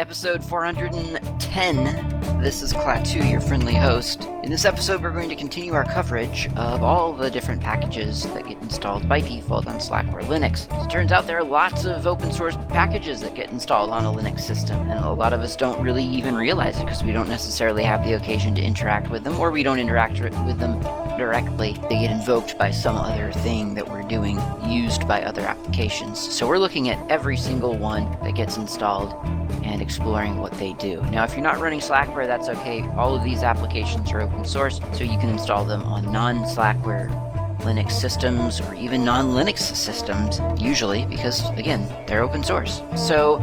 episode 410. This is Klaatu, your friendly host. In this episode, we're going to continue our coverage of all the different packages that get installed by default on Slackware Linux. It turns out there are lots of open source packages that get installed on a Linux system, and a lot of us don't really even realize it because we don't necessarily have the occasion to interact with them, or we don't interact with them directly. They get invoked by some other thing that we're doing, used by other applications. So we're looking at every single one that gets installed and exploring what they do. Now, if you're not running Slackware, that's okay. All of these applications are open source, so you can install them on non Slackware Linux systems or even non Linux systems, usually, because again, they're open source. So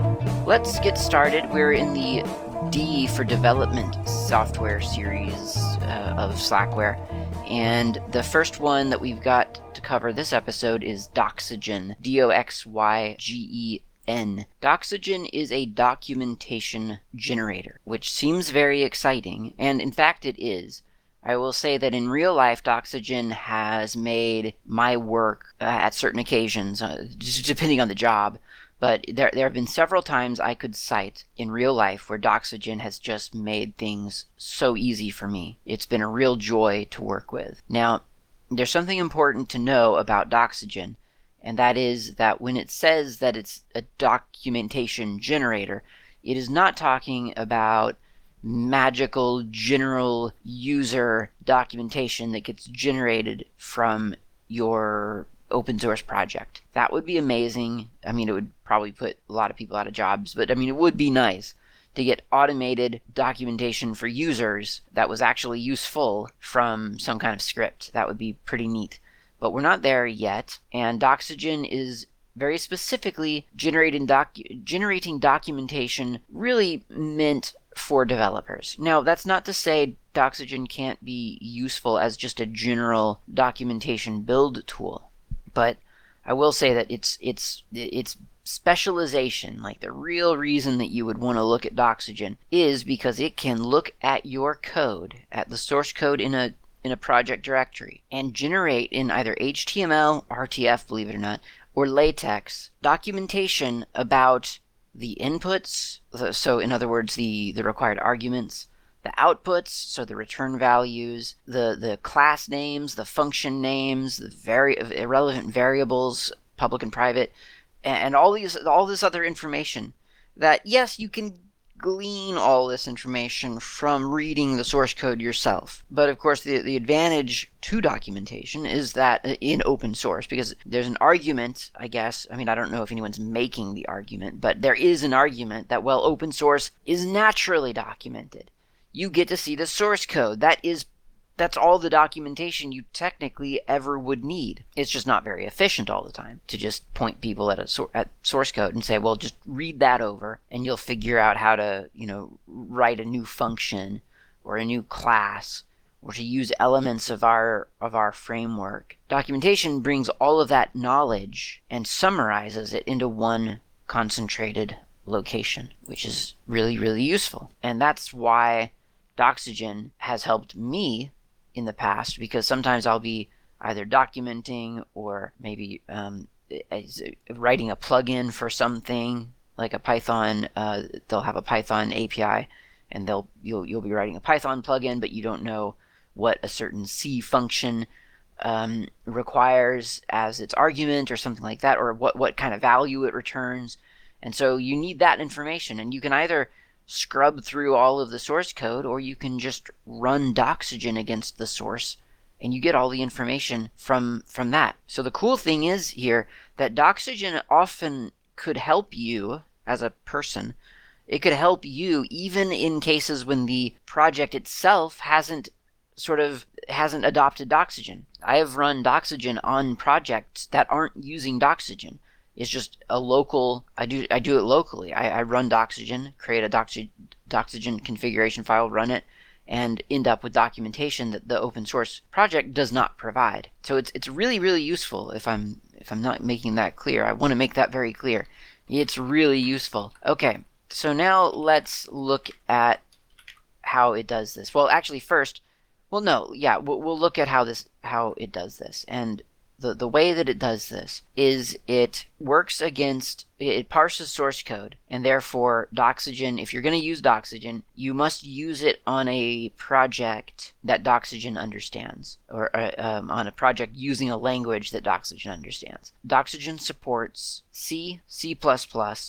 let's get started. We're in the D for development software series uh, of Slackware. And the first one that we've got to cover this episode is Doxygen, D O X Y G E N. Doxygen is a documentation generator, which seems very exciting, and in fact it is. I will say that in real life, Doxygen has made my work uh, at certain occasions, uh, depending on the job, but there, there have been several times I could cite in real life where Doxygen has just made things so easy for me. It's been a real joy to work with. Now, there's something important to know about Doxygen and that is that when it says that it's a documentation generator, it is not talking about magical general user documentation that gets generated from your open source project. That would be amazing. I mean, it would probably put a lot of people out of jobs, but I mean, it would be nice to get automated documentation for users that was actually useful from some kind of script. That would be pretty neat but we're not there yet. And Doxygen is very specifically generating, docu- generating documentation really meant for developers. Now, that's not to say Doxygen can't be useful as just a general documentation build tool, but I will say that it's it's it's specialization, like the real reason that you would want to look at Doxygen is because it can look at your code, at the source code in a in a project directory and generate in either HTML, RTF, believe it or not, or LaTeX documentation about the inputs, so in other words, the, the required arguments, the outputs, so the return values, the, the class names, the function names, the very irrelevant variables, public and private, and all these all this other information that yes, you can glean all this information from reading the source code yourself. But of course, the, the advantage to documentation is that uh, in open source, because there's an argument, I guess, I mean, I don't know if anyone's making the argument, but there is an argument that, well, open source is naturally documented. You get to see the source code. That is that's all the documentation you technically ever would need. It's just not very efficient all the time to just point people at a sor- at source code and say, "Well, just read that over and you'll figure out how to, you know, write a new function or a new class or to use elements of our of our framework." Documentation brings all of that knowledge and summarizes it into one concentrated location, which is really really useful. And that's why Doxygen has helped me in the past because sometimes I'll be either documenting or maybe um, writing a plugin for something like a Python. Uh, they'll have a Python API, and they'll you'll you'll be writing a Python plugin, but you don't know what a certain C function um, requires as its argument or something like that, or what what kind of value it returns. And so you need that information, and you can either scrub through all of the source code, or you can just run Doxygen against the source and you get all the information from from that. So the cool thing is here that Doxygen often could help you as a person. It could help you even in cases when the project itself hasn't sort of hasn't adopted Doxygen. I have run Doxygen on projects that aren't using Doxygen is just a local. I do I do it locally. I, I run Doxygen, create a Doxy, Doxygen configuration file, run it, and end up with documentation that the open source project does not provide. So it's it's really really useful. If I'm if I'm not making that clear, I want to make that very clear. It's really useful. Okay, so now let's look at how it does this. Well, actually, first, well, no, yeah, we'll, we'll look at how this how it does this, and the, the way that it does this is it works against it parses source code and therefore doxygen if you're going to use doxygen you must use it on a project that doxygen understands or uh, um, on a project using a language that doxygen understands doxygen supports c c++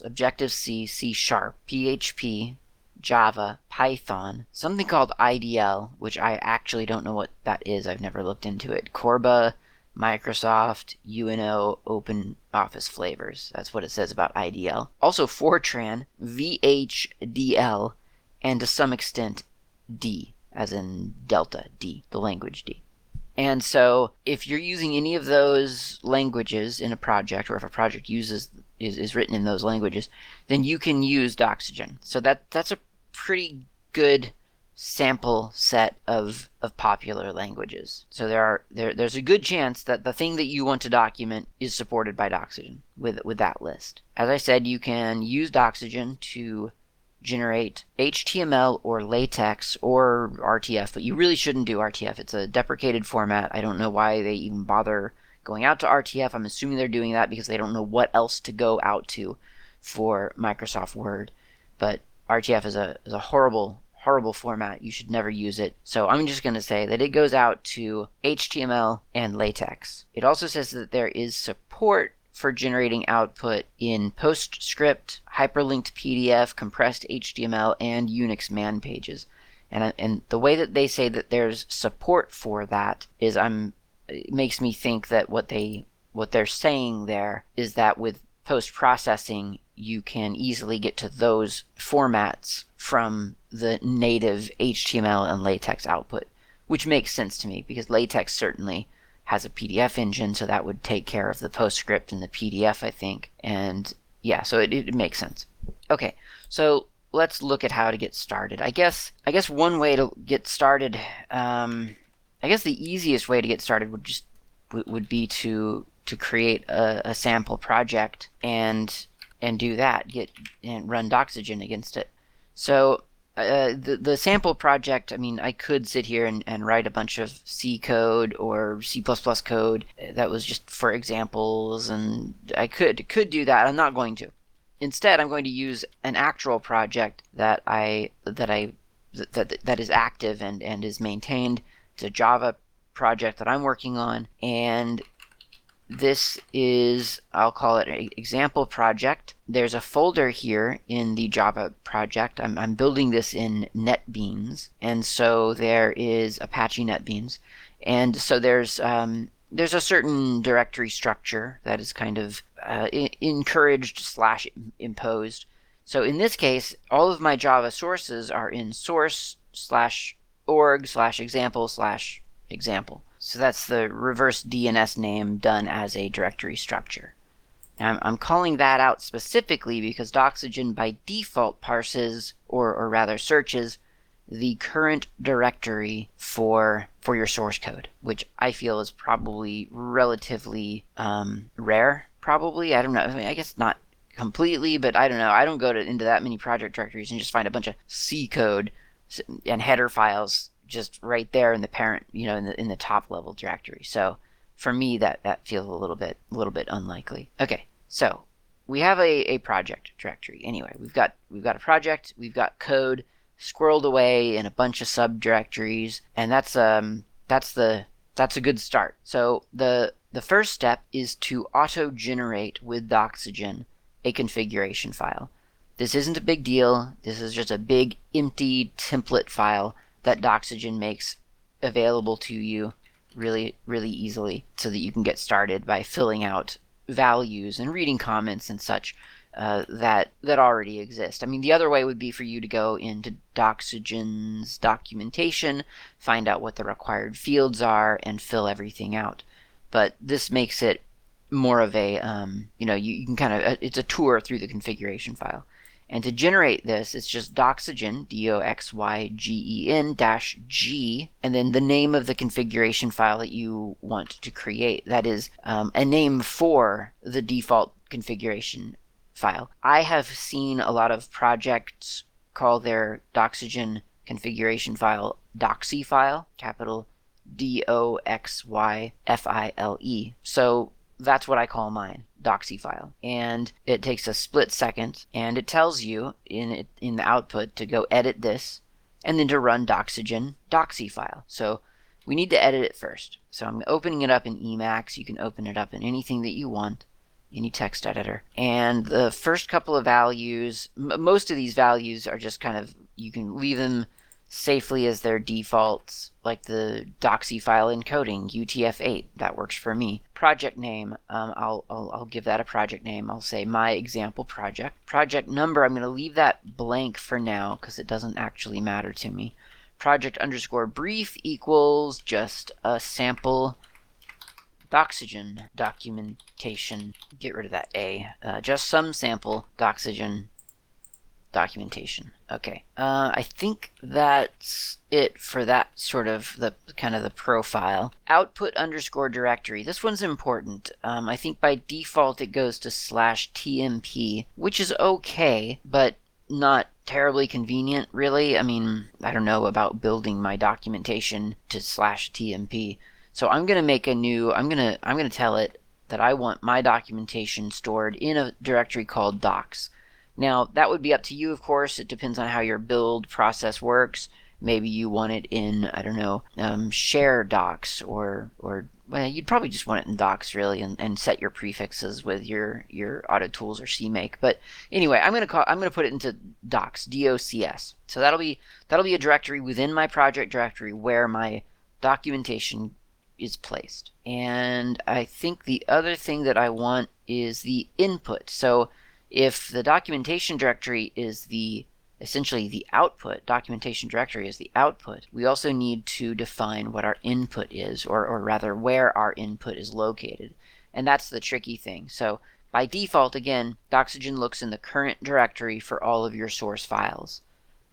objective-c c sharp php Java, Python, something called IDL, which I actually don't know what that is. I've never looked into it. Corba, Microsoft, UNO, Open Office flavors. That's what it says about IDL. Also Fortran, VHDL, and to some extent D, as in Delta D, the language D. And so if you're using any of those languages in a project, or if a project uses is, is written in those languages, then you can use Doxygen. So that that's a pretty good sample set of of popular languages. So there are there there's a good chance that the thing that you want to document is supported by Doxygen with with that list. As I said, you can use Doxygen to generate HTML or latex or RTF, but you really shouldn't do RTF. It's a deprecated format. I don't know why they even bother going out to RTF. I'm assuming they're doing that because they don't know what else to go out to for Microsoft Word. But RTF is a is a horrible horrible format. You should never use it. So I'm just going to say that it goes out to HTML and latex. It also says that there is support for generating output in PostScript, hyperlinked PDF, compressed HTML, and Unix man pages. And, and the way that they say that there's support for that is I'm it makes me think that what they what they're saying there is that with post processing you can easily get to those formats from the native HTML and latex output, which makes sense to me because latex certainly has a PDF engine, so that would take care of the PostScript and the PDF, I think. And yeah, so it, it makes sense. Okay, so let's look at how to get started. I guess I guess one way to get started, um, I guess the easiest way to get started would just would be to to create a, a sample project and and do that, get and run Doxygen against it. So uh, the the sample project, I mean, I could sit here and, and write a bunch of C code or C++ code that was just for examples, and I could could do that. I'm not going to. Instead, I'm going to use an actual project that I that I that that is active and and is maintained. It's a Java project that I'm working on, and this is, I'll call it an example project. There's a folder here in the Java project. I'm, I'm building this in NetBeans. And so there is Apache NetBeans. And so there's um, there's a certain directory structure that is kind of uh, encouraged slash imposed. So in this case, all of my Java sources are in source slash org slash example slash example. So that's the reverse DNS name done as a directory structure. Now I'm, calling that out specifically because Doxygen by default parses, or, or rather searches, the current directory for for your source code, which I feel is probably relatively um, rare. Probably, I don't know. I, mean, I guess not completely, but I don't know. I don't go to, into that many project directories and just find a bunch of C code and header files just right there in the parent, you know, in the in the top level directory. So for me, that that feels a little bit a little bit unlikely. Okay, so we have a, a project directory. Anyway, we've got we've got a project, we've got code squirreled away in a bunch of subdirectories, and that's um that's the that's a good start. So the the first step is to auto generate with Doxygen a configuration file. This isn't a big deal. This is just a big empty template file that Doxygen makes available to you really, really easily so that you can get started by filling out values and reading comments and such uh, that that already exist. I mean, the other way would be for you to go into Doxygen's documentation, find out what the required fields are, and fill everything out. But this makes it more of a, um, you know, you, you can kind of, uh, it's a tour through the configuration file. And to generate this, it's just doxygen, D-O-X-Y-G-E-N dash G, and then the name of the configuration file that you want to create. That is um, a name for the default configuration file. I have seen a lot of projects call their doxygen configuration file doxy file, capital D O X Y F I L E. So that's what I call mine, doxy file. And it takes a split second and it tells you in in the output to go edit this and then to run doxygen doxy file. So we need to edit it first. So I'm opening it up in Emacs. You can open it up in anything that you want, any text editor. And the first couple of values, most of these values are just kind of, you can leave them safely as their defaults, like the doxy file encoding, UTF-8. That works for me. Project name, um, I'll, I'll, I'll give that a project name. I'll say my example project. Project number, I'm going to leave that blank for now because it doesn't actually matter to me. Project underscore brief equals just a sample doxygen documentation. Get rid of that A. Uh, just some sample doxygen documentation. Okay. Uh, I think that's it for that sort of the kind of the profile. Output underscore directory. This one's important. Um, I think by default it goes to slash tmp, which is okay, but not terribly convenient, really. I mean, I don't know about building my documentation to slash tmp. So I'm gonna make a new. I'm gonna I'm gonna tell it that I want my documentation stored in a directory called docs. Now, that would be up to you, of course. It depends on how your build process works. Maybe you want it in, I don't know, um, share docs or, or well, you'd probably just want it in docs really and, and set your prefixes with your, your auto tools or CMake. But anyway, I'm going to call, I'm going to put it into docs, D-O-C-S. So that'll be, that'll be a directory within my project directory where my documentation is placed. And I think the other thing that I want is the input. So if the documentation directory is the essentially the output, documentation directory is the output, we also need to define what our input is, or, or rather where our input is located. And that's the tricky thing. So by default, again, Doxygen looks in the current directory for all of your source files.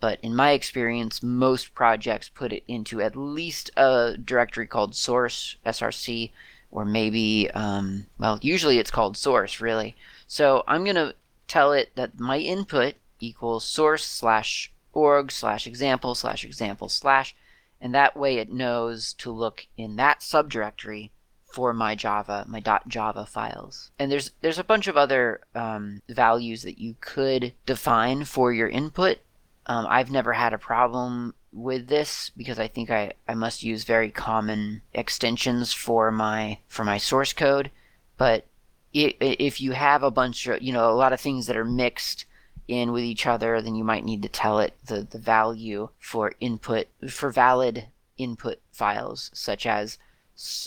But in my experience, most projects put it into at least a directory called source, src, or maybe, um, well, usually it's called source, really. So I'm going to tell it that my input equals source slash org slash example slash example slash, and that way it knows to look in that subdirectory for my Java, my .java files. And there's there's a bunch of other um, values that you could define for your input. Um, I've never had a problem with this because I think I, I must use very common extensions for my for my source code. But if you have a bunch of, you know, a lot of things that are mixed in with each other, then you might need to tell it the, the value for input, for valid input files, such as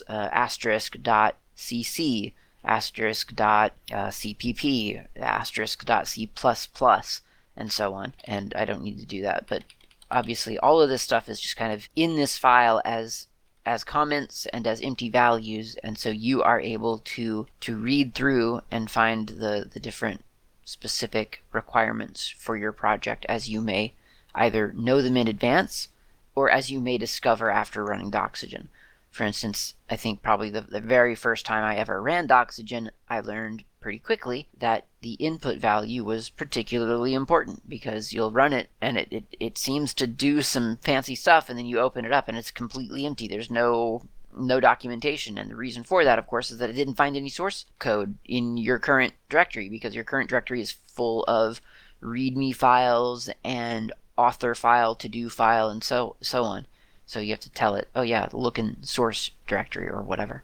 uh, asterisk dot cc, asterisk dot uh, cpp, asterisk dot c plus plus, and so on. And I don't need to do that, but obviously all of this stuff is just kind of in this file as as comments and as empty values and so you are able to to read through and find the the different specific requirements for your project as you may either know them in advance or as you may discover after running Doxygen. For instance, I think probably the, the very first time I ever ran Doxygen, I learned pretty quickly that the input value was particularly important because you'll run it and it, it, it seems to do some fancy stuff and then you open it up and it's completely empty. There's no no documentation and the reason for that of course is that it didn't find any source code in your current directory because your current directory is full of readme files and author file to do file and so so on so you have to tell it oh yeah look in source directory or whatever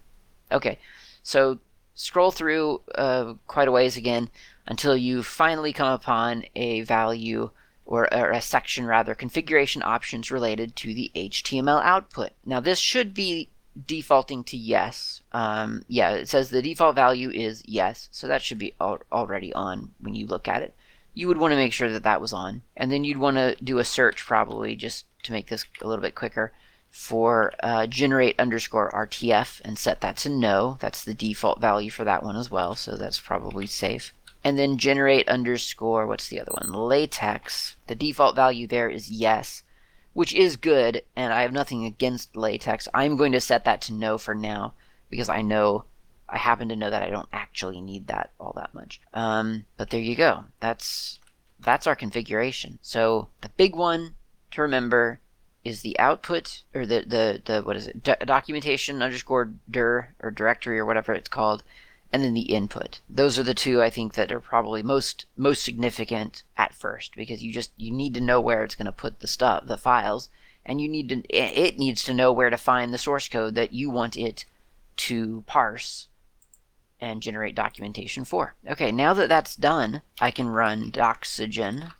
okay so scroll through uh, quite a ways again until you finally come upon a value or, or, a section rather, configuration options related to the HTML output. Now this should be defaulting to yes. Um, yeah, it says the default value is yes, so that should be al already on when you look at it. You would want to make sure that that was on, and then you'd want to do a search probably just to make this a little bit quicker for uh, generate underscore RTF and set that to no. That's the default value for that one as well, so that's probably safe. And then generate underscore, what's the other one? Latex. The default value there is yes, which is good, and I have nothing against latex. I'm going to set that to no for now because I know, I happen to know that I don't actually need that all that much. Um, but there you go. That's that's our configuration. So the big one to remember is the output or the the, the what is it Do- documentation underscore dir or directory or whatever it's called and then the input those are the two i think that are probably most most significant at first because you just you need to know where it's going to put the stuff the files and you need to it needs to know where to find the source code that you want it to parse and generate documentation for okay now that that's done i can run doxygen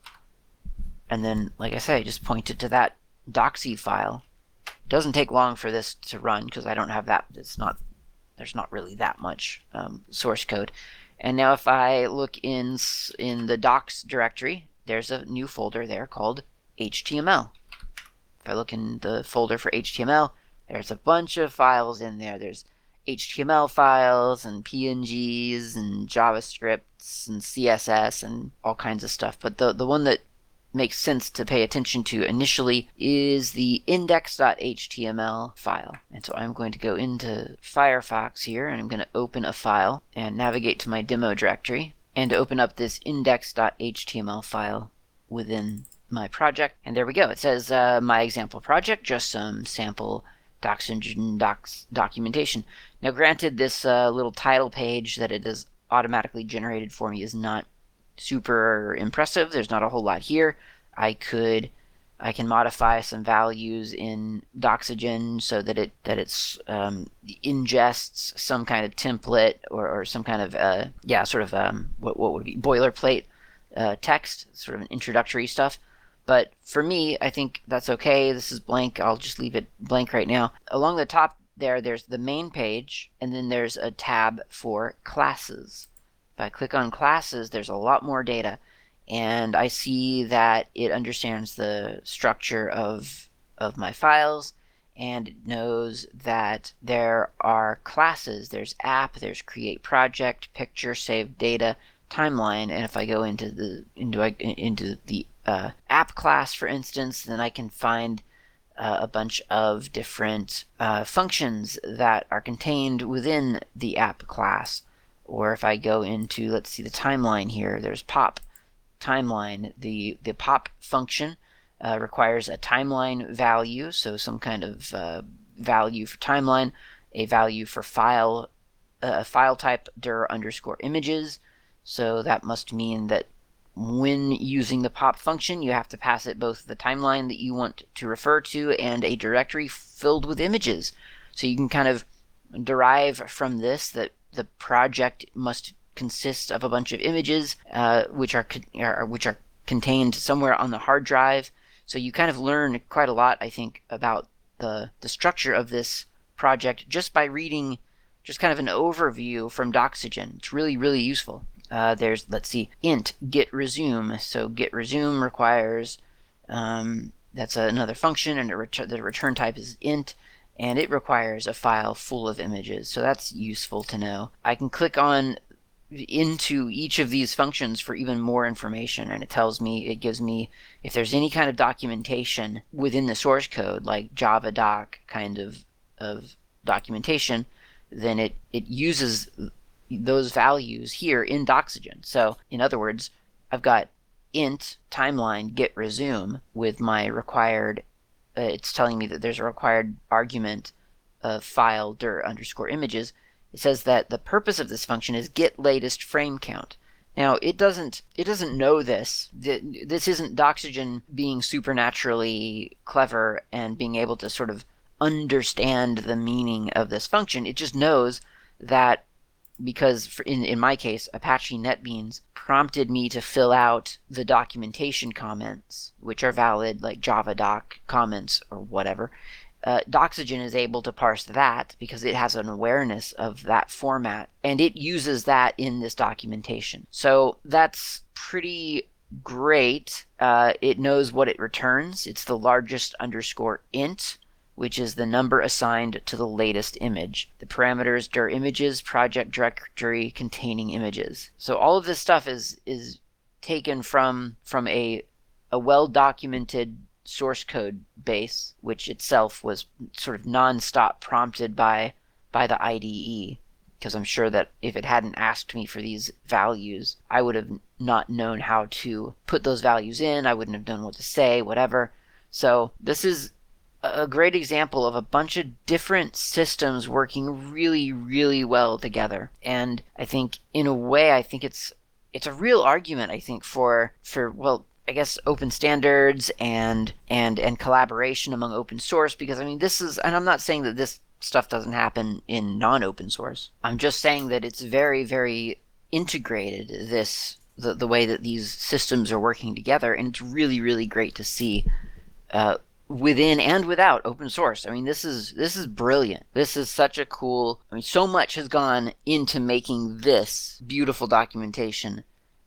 and then like i say just point it to that doxy file. It doesn't take long for this to run because I don't have that. It's not. There's not really that much um, source code. And now if I look in in the docs directory, there's a new folder there called HTML. If I look in the folder for HTML, there's a bunch of files in there. There's HTML files and PNGs and JavaScripts and CSS and all kinds of stuff. But the the one that makes sense to pay attention to initially is the index.html file. And so I'm going to go into Firefox here and I'm going to open a file and navigate to my demo directory and open up this index.html file within my project. And there we go. It says uh, my example project, just some sample Doxygen docs documentation. Now, granted, this uh, little title page that it is automatically generated for me is not super impressive. There's not a whole lot here. I could I can modify some values in Doxygen so that it that it's um, ingests some kind of template or, or some kind of uh, yeah sort of um, what what would be boilerplate uh, text sort of an introductory stuff. But for me, I think that's okay. This is blank. I'll just leave it blank right now. Along the top there, there's the main page, and then there's a tab for classes. If I click on classes, there's a lot more data. And I see that it understands the structure of, of my files and it knows that there are classes. There's app, there's create project, picture, save data, timeline. And if I go into the into into the uh, app class, for instance, then I can find uh, a bunch of different uh, functions that are contained within the app class. Or if I go into, let's see the timeline here, there's pop timeline. The, the pop function uh, requires a timeline value, so some kind of uh, value for timeline, a value for file, uh, file type dir underscore images. So that must mean that when using the pop function, you have to pass it both the timeline that you want to refer to and a directory filled with images. So you can kind of derive from this that the project must consist of a bunch of images, uh, which are, are which are contained somewhere on the hard drive. So you kind of learn quite a lot, I think, about the the structure of this project just by reading just kind of an overview from Doxygen. It's really really useful. Uh, there's let's see, int get resume. So get resume requires um, that's another function, and ret- the return type is int and it requires a file full of images, so that's useful to know. I can click on into each of these functions for even more information and it tells me it gives me if there's any kind of documentation within the source code like java doc kind of of documentation then it it uses those values here in doxygen so in other words i've got int timeline get resume with my required uh, it's telling me that there's a required argument of file dir underscore images. It says that the purpose of this function is get latest frame count. Now it doesn't it doesn't know this. This isn't Doxygen being supernaturally clever and being able to sort of understand the meaning of this function. It just knows that because in, in my case, Apache NetBeans prompted me to fill out the documentation comments, which are valid, like Java doc comments or whatever. Uh, Doxygen is able to parse that because it has an awareness of that format and it uses that in this documentation. So that's pretty great. Uh, it knows what it returns. It's the largest underscore int which is the number assigned to the latest image. The parameters dir images project directory containing images. So all of this stuff is is taken from from a a well documented source code base, which itself was sort of nonstop prompted by by the IDE. Because I'm sure that if it hadn't asked me for these values, I would have not known how to put those values in. I wouldn't have known what to say, whatever. So this is a great example of a bunch of different systems working really, really well together. And I think, in a way, I think it's it's a real argument. I think for for well, I guess open standards and and and collaboration among open source because I mean this is and I'm not saying that this stuff doesn't happen in non-open source. I'm just saying that it's very very integrated this the, the way that these systems are working together and it's really really great to see uh, within and without open source. I mean, this is this is brilliant. This is such a cool. I mean, so much has gone into making this beautiful documentation,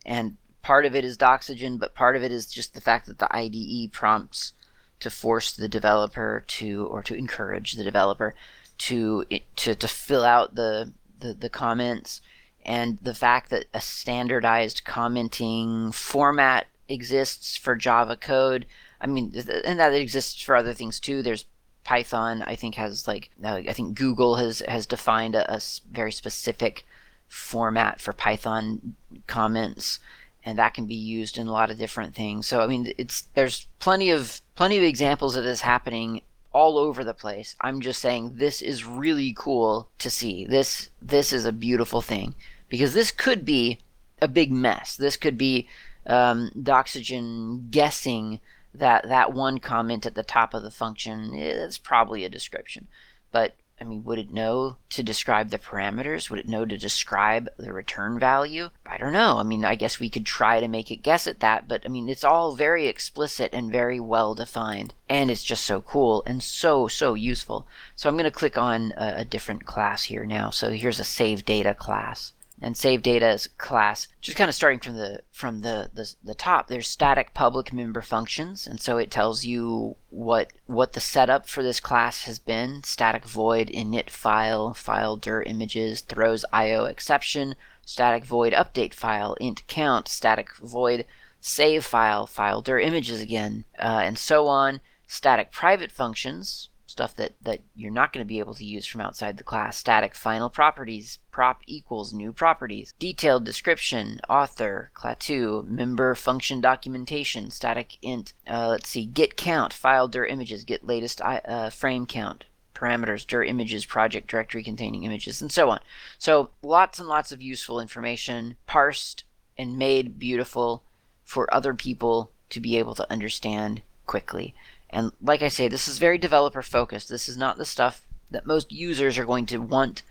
and part of it is Doxygen, but part of it is just the fact that the IDE prompts to force the developer to or to encourage the developer to to to fill out the the, the comments and the fact that a standardized commenting format exists for Java code I mean, and that exists for other things too. There's Python. I think has like I think Google has has defined a, a very specific format for Python comments, and that can be used in a lot of different things. So I mean, it's there's plenty of plenty of examples of this happening all over the place. I'm just saying this is really cool to see. This this is a beautiful thing because this could be a big mess. This could be um, Doxygen guessing that that one comment at the top of the function is probably a description. But I mean, would it know to describe the parameters? Would it know to describe the return value? I don't know. I mean, I guess we could try to make it guess at that, but I mean, it's all very explicit and very well defined. And it's just so cool and so, so useful. So I'm going to click on a, a different class here now. So here's a save data class and save data as class. Just kind of starting from the from the, the the top. There's static public member functions, and so it tells you what what the setup for this class has been. Static void init file file dir images throws IO exception. Static void update file int count. Static void save file file dir images again, uh, and so on. Static private functions stuff that, that you're not going to be able to use from outside the class. Static final properties, prop equals new properties. Detailed description, author, Klaatu, member function documentation, static int. Uh, let's see, get count, file dir images, get latest uh, frame count, parameters, dir images, project directory containing images, and so on. So lots and lots of useful information parsed and made beautiful for other people to be able to understand quickly. And like I say, this is very developer focused. This is not the stuff that most users are going to want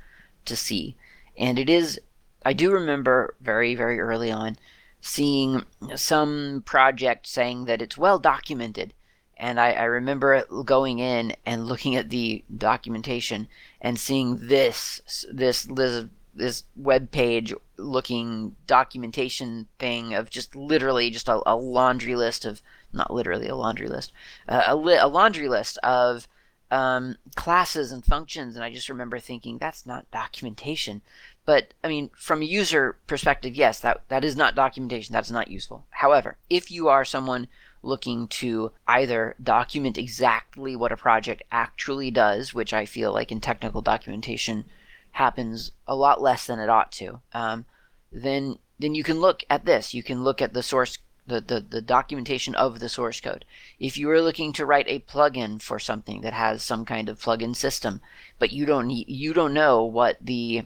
to see. And it is, I do remember very, very early on seeing some project saying that it's well documented. And I, I remember going in and looking at the documentation and seeing this, this, this, this web page looking documentation thing of just literally just a, a laundry list of not literally a laundry list, uh, a, li- a laundry list of um, classes and functions. And I just remember thinking, that's not documentation. But I mean, from a user perspective, yes, that, that is not documentation. That's not useful. However, if you are someone looking to either document exactly what a project actually does, which I feel like in technical documentation happens a lot less than it ought to, um, then then you can look at this. You can look at the source the, the, the documentation of the source code. If you are looking to write a plugin for something that has some kind of plugin system, but you don't need, you don't know what the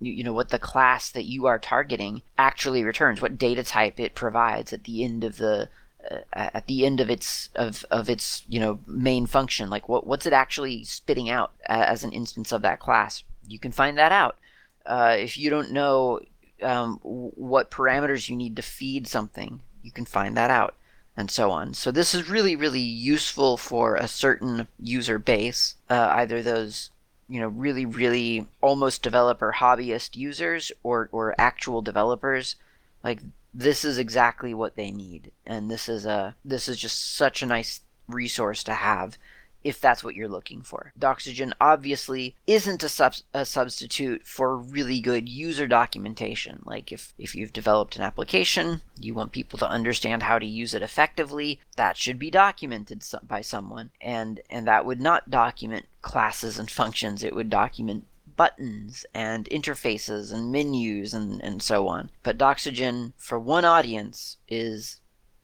you know what the class that you are targeting actually returns, what data type it provides at the end of the uh, at the end of its of, of its you know main function. Like what what's it actually spitting out as an instance of that class? You can find that out. Uh, if you don't know um, what parameters you need to feed something you can find that out and so on. So this is really, really useful for a certain user base, uh, either those you know really, really almost developer hobbyist users or or actual developers. Like this is exactly what they need, and this is a this is just such a nice resource to have if that's what you're looking for. Doxygen obviously isn't a, sub- a, substitute for really good user documentation. Like if, if you've developed an application, you want people to understand how to use it effectively, that should be documented by someone. And, and that would not document classes and functions, it would document buttons and interfaces and menus and, and so on. But Doxygen, for one audience, is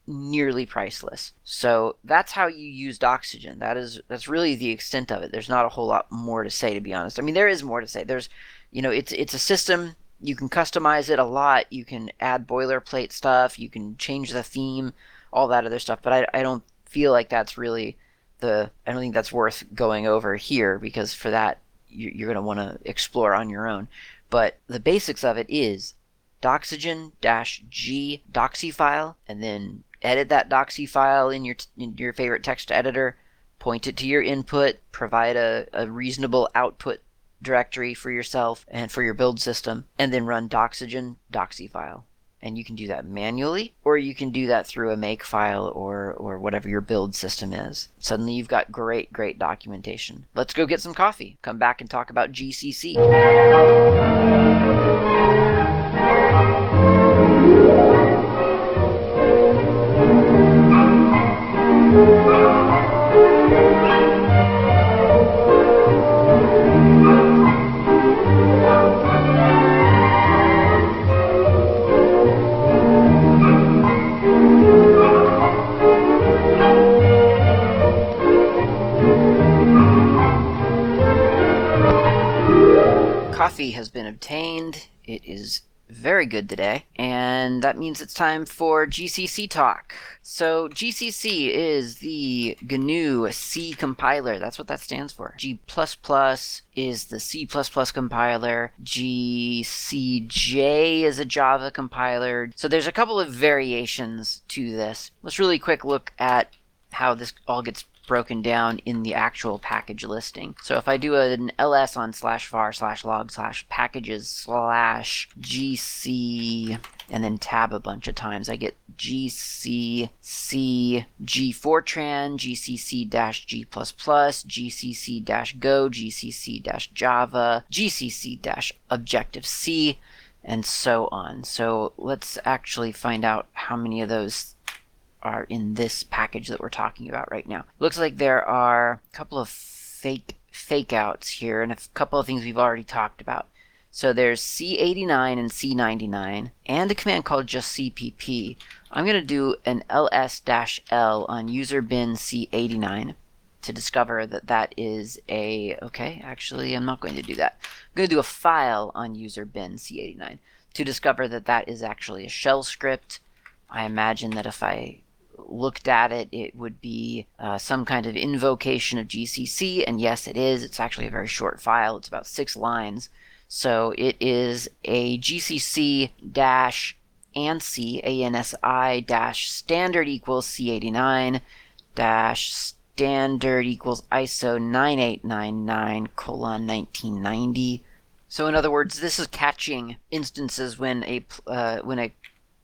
nearly priceless. So that's how you use Doxygen. That is that's really the extent of it. There's not a whole lot more to say to be honest. I mean there is more to say. There's you know it's it's a system you can customize it a lot. You can add boilerplate stuff, you can change the theme, all that other stuff, but I I don't feel like that's really the I don't think that's worth going over here because for that you're going to want to explore on your own. But the basics of it is doxygen-g doxy file and then edit that doxy file in your in your favorite text editor, point it to your input, provide a, a reasonable output directory for yourself and for your build system, and then run doxygen doxy file. And you can do that manually, or you can do that through a make file or, or whatever your build system is. Suddenly you've got great, great documentation. Let's go get some coffee. Come back and talk about GCC. Is very good today, and that means it's time for GCC talk. So GCC is the GNU C compiler. That's what that stands for. G++ is the C++ compiler. GCJ is a Java compiler. So there's a couple of variations to this. Let's really quick look at how this all gets broken down in the actual package listing. So if I do an ls on slash var slash log slash packages slash gc and then tab a bunch of times, I get gcc g fortran, gcc dash g++, gcc dash go, gcc dash java, gcc dash objective c, and so on. So let's actually find out how many of those are in this package that we're talking about right now. Looks like there are a couple of fake fake outs here and a couple of things we've already talked about. So there's C89 and C99 and a command called just CPP. I'm going to do an ls-l on user bin C89 to discover that that is a, okay, actually I'm not going to do that. I'm going to do a file on user bin C89 to discover that that is actually a shell script. I imagine that if I looked at it, it would be uh, some kind of invocation of GCC, and yes, it is. It's actually a very short file. It's about six lines. So it is a GCC dash ANSI, A-N-S-I dash standard equals C89 dash standard equals ISO 9899 colon 1990. So in other words, this is catching instances when a uh, when a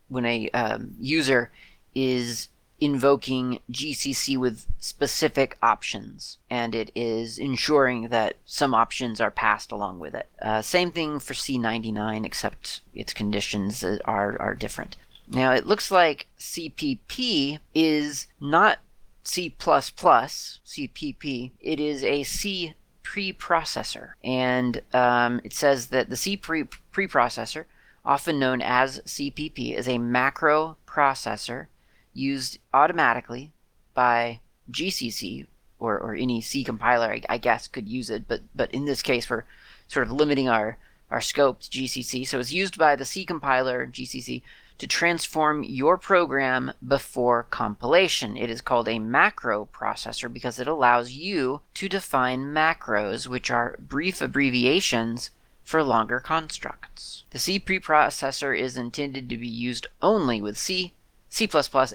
when a um, user is invoking GCC with specific options, and it is ensuring that some options are passed along with it. Uh, same thing for C99, except its conditions are, are different. Now, it looks like CPP is not C++, CPP. It is a C preprocessor. And um, it says that the C pre preprocessor, often known as CPP, is a macro processor used automatically by GCC or, or any C compiler, I, I, guess, could use it. But but in this case, we're sort of limiting our our scope to GCC. So it's used by the C compiler GCC to transform your program before compilation. It is called a macro processor because it allows you to define macros, which are brief abbreviations for longer constructs. The C preprocessor is intended to be used only with C C++,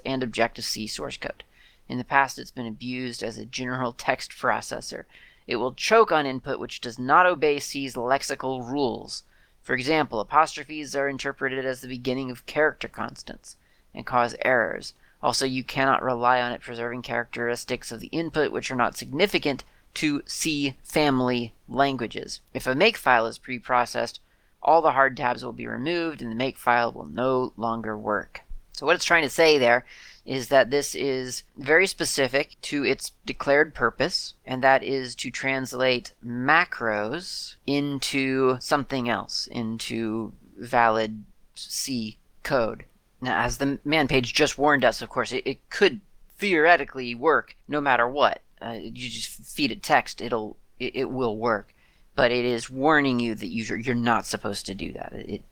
and Objective-C source code. In the past, it's been abused as a general text processor. It will choke on input which does not obey C's lexical rules. For example, apostrophes are interpreted as the beginning of character constants and cause errors. Also, you cannot rely on it preserving characteristics of the input which are not significant to C family languages. If a makefile is pre-processed, all the hard tabs will be removed and the makefile will no longer work. So what it's trying to say there is that this is very specific to its declared purpose, and that is to translate macros into something else, into valid C code. Now, as the man page just warned us, of course, it, it could theoretically work no matter what. Uh, you just feed it text, it'll it, it, will work, but it is warning you that you're you're not supposed to do that. It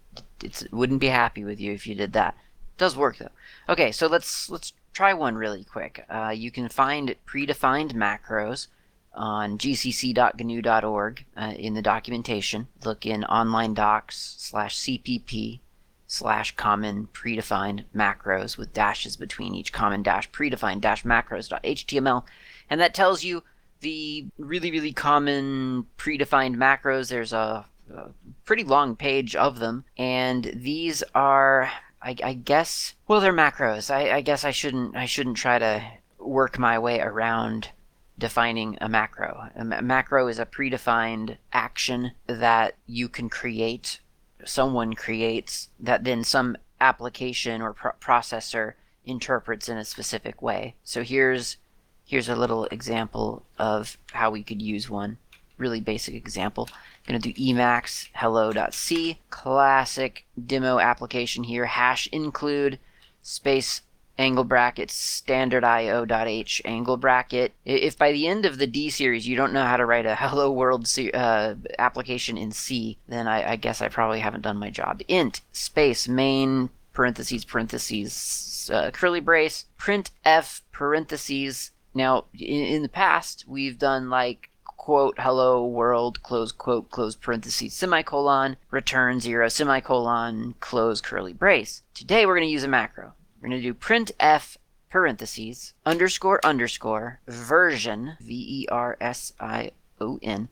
it wouldn't be happy with you if you did that. Does work though. Okay, so let's let's try one really quick. Uh, you can find predefined macros on gcc.gnu.org uh, in the documentation. Look in online docs slash cpp slash common predefined macros with dashes between each common dash predefined dash macros.html. And that tells you the really, really common predefined macros. There's a, a pretty long page of them. And these are, I, I guess, well, they're macros. I, I guess I shouldn't, I shouldn't try to work my way around defining a macro. A macro is a predefined action that you can create someone creates that then some application or pro- processor interprets in a specific way. So here's here's a little example of how we could use one. Really basic example. To do emacs hello.c classic demo application here hash include space angle bracket standard io.h angle bracket. If by the end of the D series you don't know how to write a hello world uh, application in C, then I, I guess I probably haven't done my job. Int space main parentheses parentheses uh, curly brace print f parentheses. Now in, in the past we've done like quote hello world close quote close parentheses semicolon return zero semicolon close curly brace. Today we're going to use a macro. We're going to do printf parentheses underscore underscore version v e r s i o n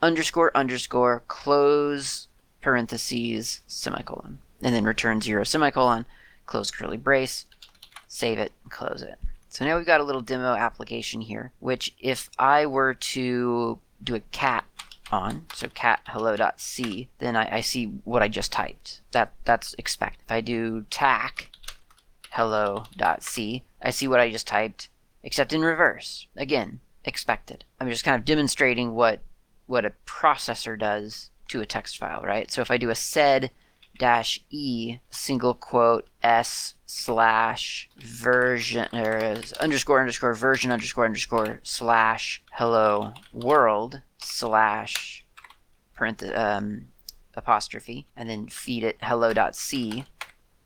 underscore underscore close parentheses semicolon and then return zero semicolon close curly brace save it close it so now we've got a little demo application here which if I were to do a cat on so cat hello.c then I, I see what I just typed that that's expect if I do tac hello.c, I see what I just typed, except in reverse. Again, expected. I'm just kind of demonstrating what what a processor does to a text file, right? So if I do a sed dash e single quote s slash version or underscore underscore version underscore underscore slash hello world slash um, apostrophe and then feed it hello.c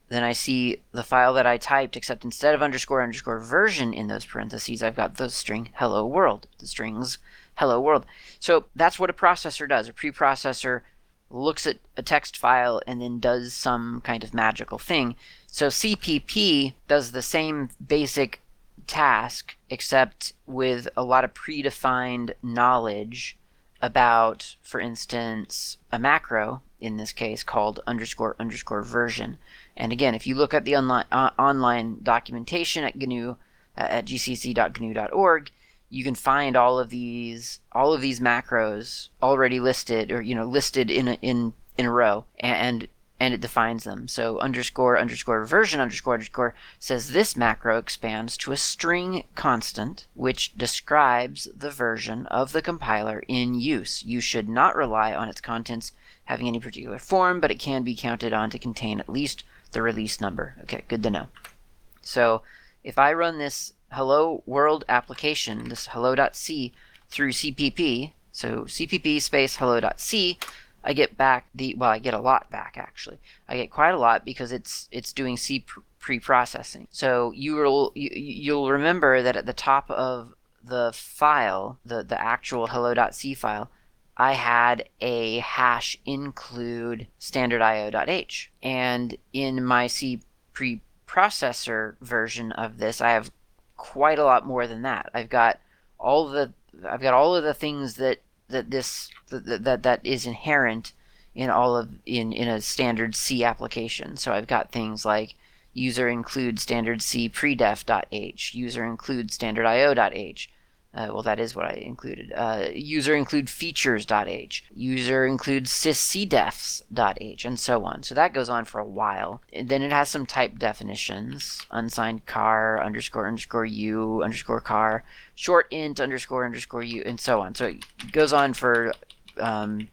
then I see the file that I typed, except instead of underscore underscore version in those parentheses, I've got the string hello world, the strings hello world. So that's what a processor does. A preprocessor looks at a text file and then does some kind of magical thing. So CPP does the same basic task, except with a lot of predefined knowledge about, for instance, a macro, in this case called underscore underscore version. And again, if you look at the online, uh, online documentation at GNU, uh, at gcc.gnu.org, you can find all of these all of these macros already listed or you know listed in a, in in a row and and it defines them. So underscore underscore version underscore underscore says this macro expands to a string constant which describes the version of the compiler in use. You should not rely on its contents having any particular form, but it can be counted on to contain at least the release number. Okay, good to know. So if I run this hello world application, this hello.c through CPP, so CPP space hello.c, I get back the well, I get a lot back actually. I get quite a lot because it's it's doing C pre-processing. So you will you, you'll remember that at the top of the file, the the actual hello.c file, I had a hash include standardIO.h. And in my C preprocessor version of this, I have quite a lot more than that. I've got all the I've got all of the things that that this that that, that is inherent in all of in in a standard C application. So I've got things like user include standard C predef.h, user include standard IO.h, uh, well, that is what I included. Uh, user include features.h, user include syscdefs.h, and so on. So that goes on for a while. And then it has some type definitions: unsigned car underscore underscore u underscore car, short int underscore underscore u, and so on. So it goes on for, um,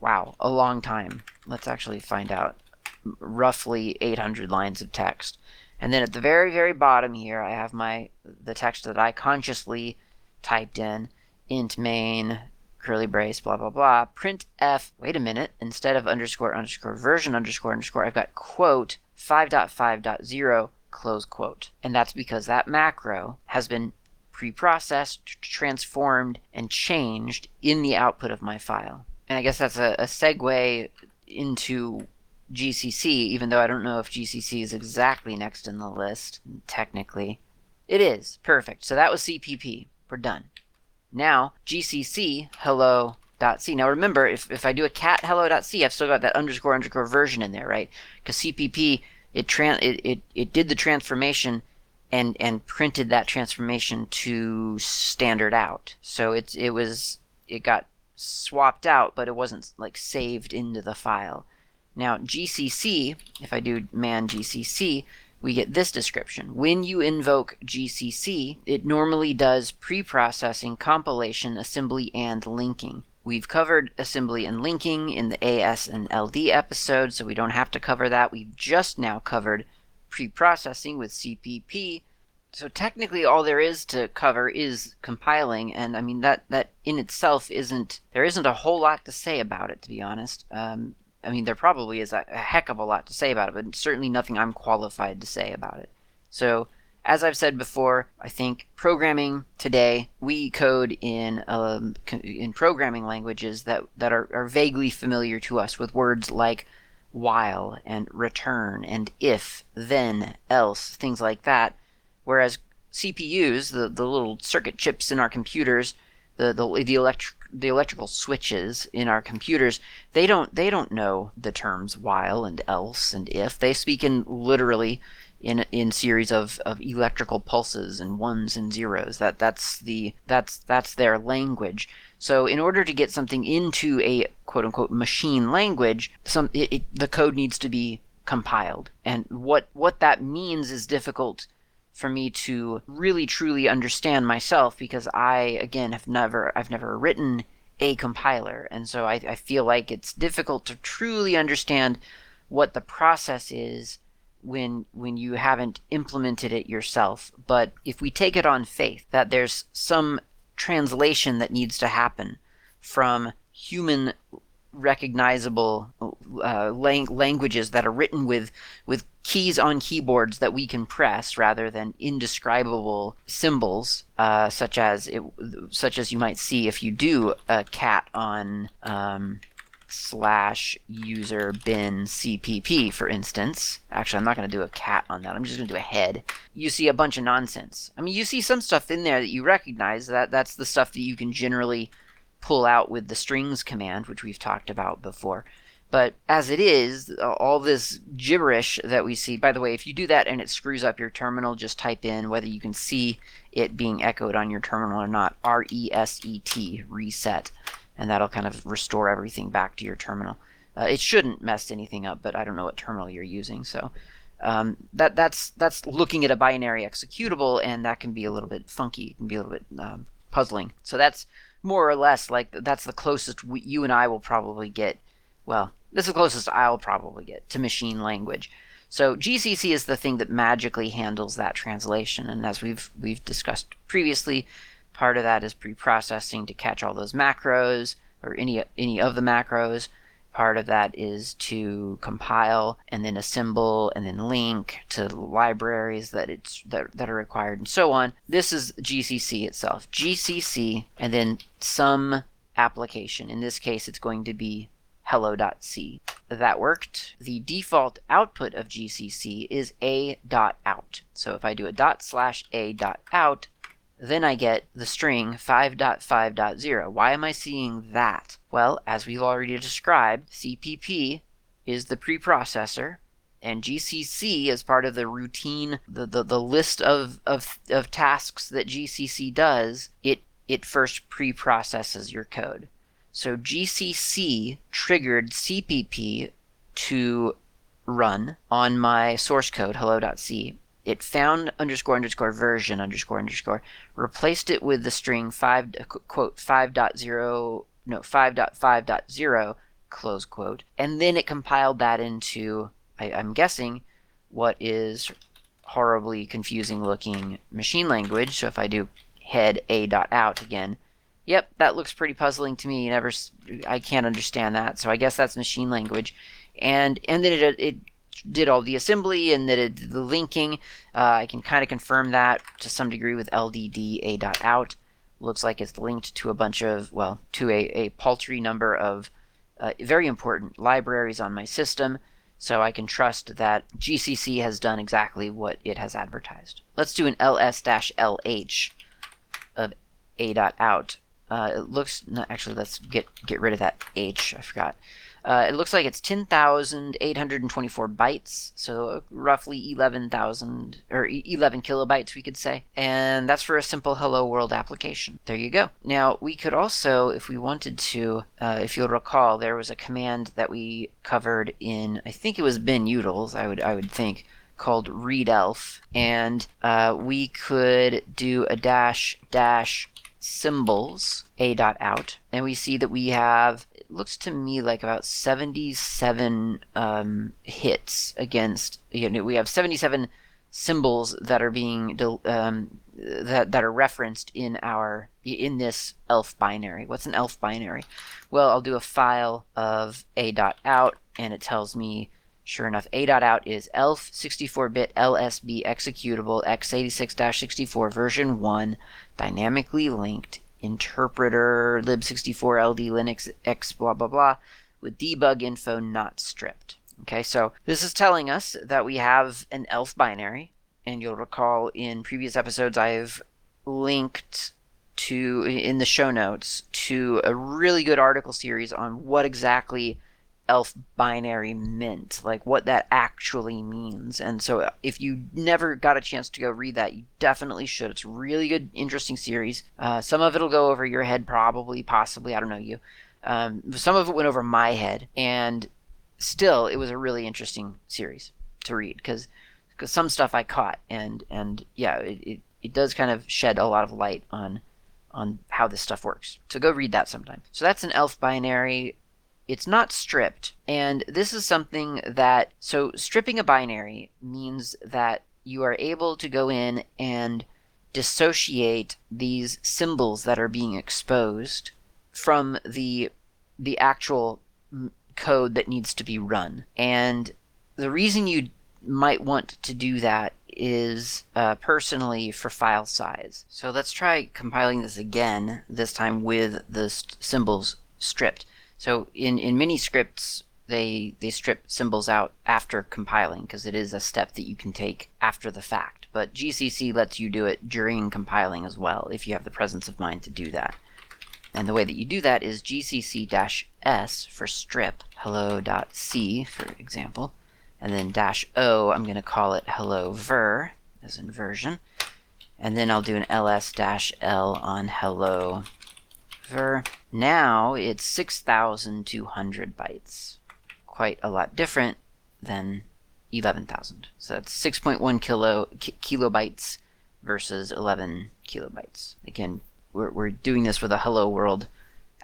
wow, a long time. Let's actually find out roughly 800 lines of text. And then at the very, very bottom here, I have my the text that I consciously typed in, int main, curly brace, blah, blah, blah, print f, wait a minute, instead of underscore, underscore, version, underscore, underscore, I've got quote 5.5.0, close quote. And that's because that macro has been preprocessed, transformed, and changed in the output of my file. And I guess that's a, a segue into GCC, even though I don't know if GCC is exactly next in the list, technically. It is. Perfect. So that was CPP. We're done. Now, GCC hello.c. Now remember, if, if I do a cat hello.c, I've still got that underscore underscore version in there, right? Because CPP, it, tran- it, it, it did the transformation and, and printed that transformation to standard out. So it's, it was, it got swapped out, but it wasn't like saved into the file. Now, GCC, if I do man GCC, we get this description. When you invoke GCC, it normally does pre-processing, compilation, assembly, and linking. We've covered assembly and linking in the AS and LD episode, so we don't have to cover that. We've just now covered pre-processing with CPP. So technically all there is to cover is compiling, and I mean that that in itself isn't there isn't a whole lot to say about it to be honest. Um, I mean, there probably is a, a heck of a lot to say about it, but certainly nothing I'm qualified to say about it. So, as I've said before, I think programming today we code in um, in programming languages that that are, are vaguely familiar to us with words like while and return and if, then, else, things like that. Whereas CPUs, the, the little circuit chips in our computers, the the, the electric the electrical switches in our computers they don't they don't know the terms while and else and if. They speak in literally in in series of, of electrical pulses and ones and zeros. That that's the that's that's their language. So in order to get something into a quote unquote machine language some it, it, the code needs to be compiled. And what what that means is difficult for me to really truly understand myself because I again have never I've never written a compiler. And so I, I feel like it's difficult to truly understand what the process is when when you haven't implemented it yourself. But if we take it on faith that there's some translation that needs to happen from human recognizable uh, lang- languages that are written with with keys on keyboards that we can press rather than indescribable symbols uh, such as it such as you might see if you do a cat on um, slash user bin cpp for instance. Actually i'm not going to do a cat on that. I'm just going to do a head. You see a bunch of nonsense. I mean you see some stuff in there that you recognize that that's the stuff that you can generally pull out with the strings command, which we've talked about before. But as it is, all this gibberish that we see, by the way, if you do that and it screws up your terminal, just type in whether you can see it being echoed on your terminal or not. R E S E T, reset. And that'll kind of restore everything back to your terminal. Uh, it shouldn't mess anything up, but I don't know what terminal you're using. So um, that that's that's looking at a binary executable, and that can be a little bit funky. It can be a little bit um, puzzling. So that's more or less like that's the closest we, you and I will probably get. Well, that's the closest I'll probably get to machine language. So GCC is the thing that magically handles that translation, and as we've we've discussed previously, part of that is pre-processing to catch all those macros or any any of the macros. Part of that is to compile and then assemble and then link to libraries that it's that, that are required and so on. This is GCC itself. GCC and then some application. In this case, it's going to be hello.c. That worked. The default output of GCC is a.out. So if I do a dot slash a dot out, then I get the string 5.5.0. Why am I seeing that? Well, as we've already described, CPP is the preprocessor, and GCC is part of the routine, the, the, the list of, of, of tasks that GCC does. It, it first preprocesses your code. So GCC triggered CPP to run on my source code, hello.c, it found underscore underscore version underscore underscore, replaced it with the string 5, quote, 5.0, no, 5.5.0, close quote, and then it compiled that into I, I'm guessing, what is horribly confusing looking machine language. So if I do head a dot out again, yep, that looks pretty puzzling to me. Never, I can't understand that. So I guess that's machine language, and and then it it did all the assembly and that it did the linking. Uh, I can kind of confirm that to some degree with ldd a dot out. Looks like it's linked to a bunch of well to a, a paltry number of uh, very important libraries on my system so I can trust that GCC has done exactly what it has advertised. Let's do an ls-lh of a.out. Uh, it looks, no, actually, let's get, get rid of that h, I forgot. Uh, it looks like it's 10,824 bytes, so roughly 11,000 or 11 kilobytes, we could say. And that's for a simple Hello World application. There you go. Now, we could also, if we wanted to, uh, if you'll recall, there was a command that we covered in, I think it was binutils, I would, I would think, called readelf, and uh, we could do a dash dash symbols a dot out and we see that we have looks to me like about 77 um, hits against. You know, we have 77 symbols that are being um, that that are referenced in our in this elf binary. What's an elf binary? Well, I'll do a file of a dot out, and it tells me. Sure enough, a dot out is elf 64-bit LSB executable x86-64 version 1 dynamically linked interpreter lib64 ld linux x blah blah blah with debug info not stripped. Okay, so this is telling us that we have an ELF binary, and you'll recall in previous episodes I've linked to in the show notes to a really good article series on what exactly elf binary meant, like what that actually means. And so if you never got a chance to go read that, you definitely should. It's really good, interesting series. Uh, some of it'll go over your head, probably, possibly. I don't know you. Um, some of it went over my head, and still, it was a really interesting series to read because some stuff I caught, and and yeah, it, it it does kind of shed a lot of light on on how this stuff works. So go read that sometime. So that's an elf binary it's not stripped. And this is something that, so stripping a binary means that you are able to go in and dissociate these symbols that are being exposed from the the actual code that needs to be run. And the reason you might want to do that is uh, personally for file size. So let's try compiling this again, this time with the st symbols stripped. So in, in many scripts, they, they strip symbols out after compiling because it is a step that you can take after the fact. But GCC lets you do it during compiling as well if you have the presence of mind to do that. And the way that you do that is gcc-s for strip hello.c, for example, and then dash o, I'm going to call it hello ver, as in version, and then I'll do an ls-l on hello Now it's 6,200 bytes. Quite a lot different than 11,000. So that's 6.1 kilo ki kilobytes versus 11 kilobytes. Again, we're, we're doing this with a Hello World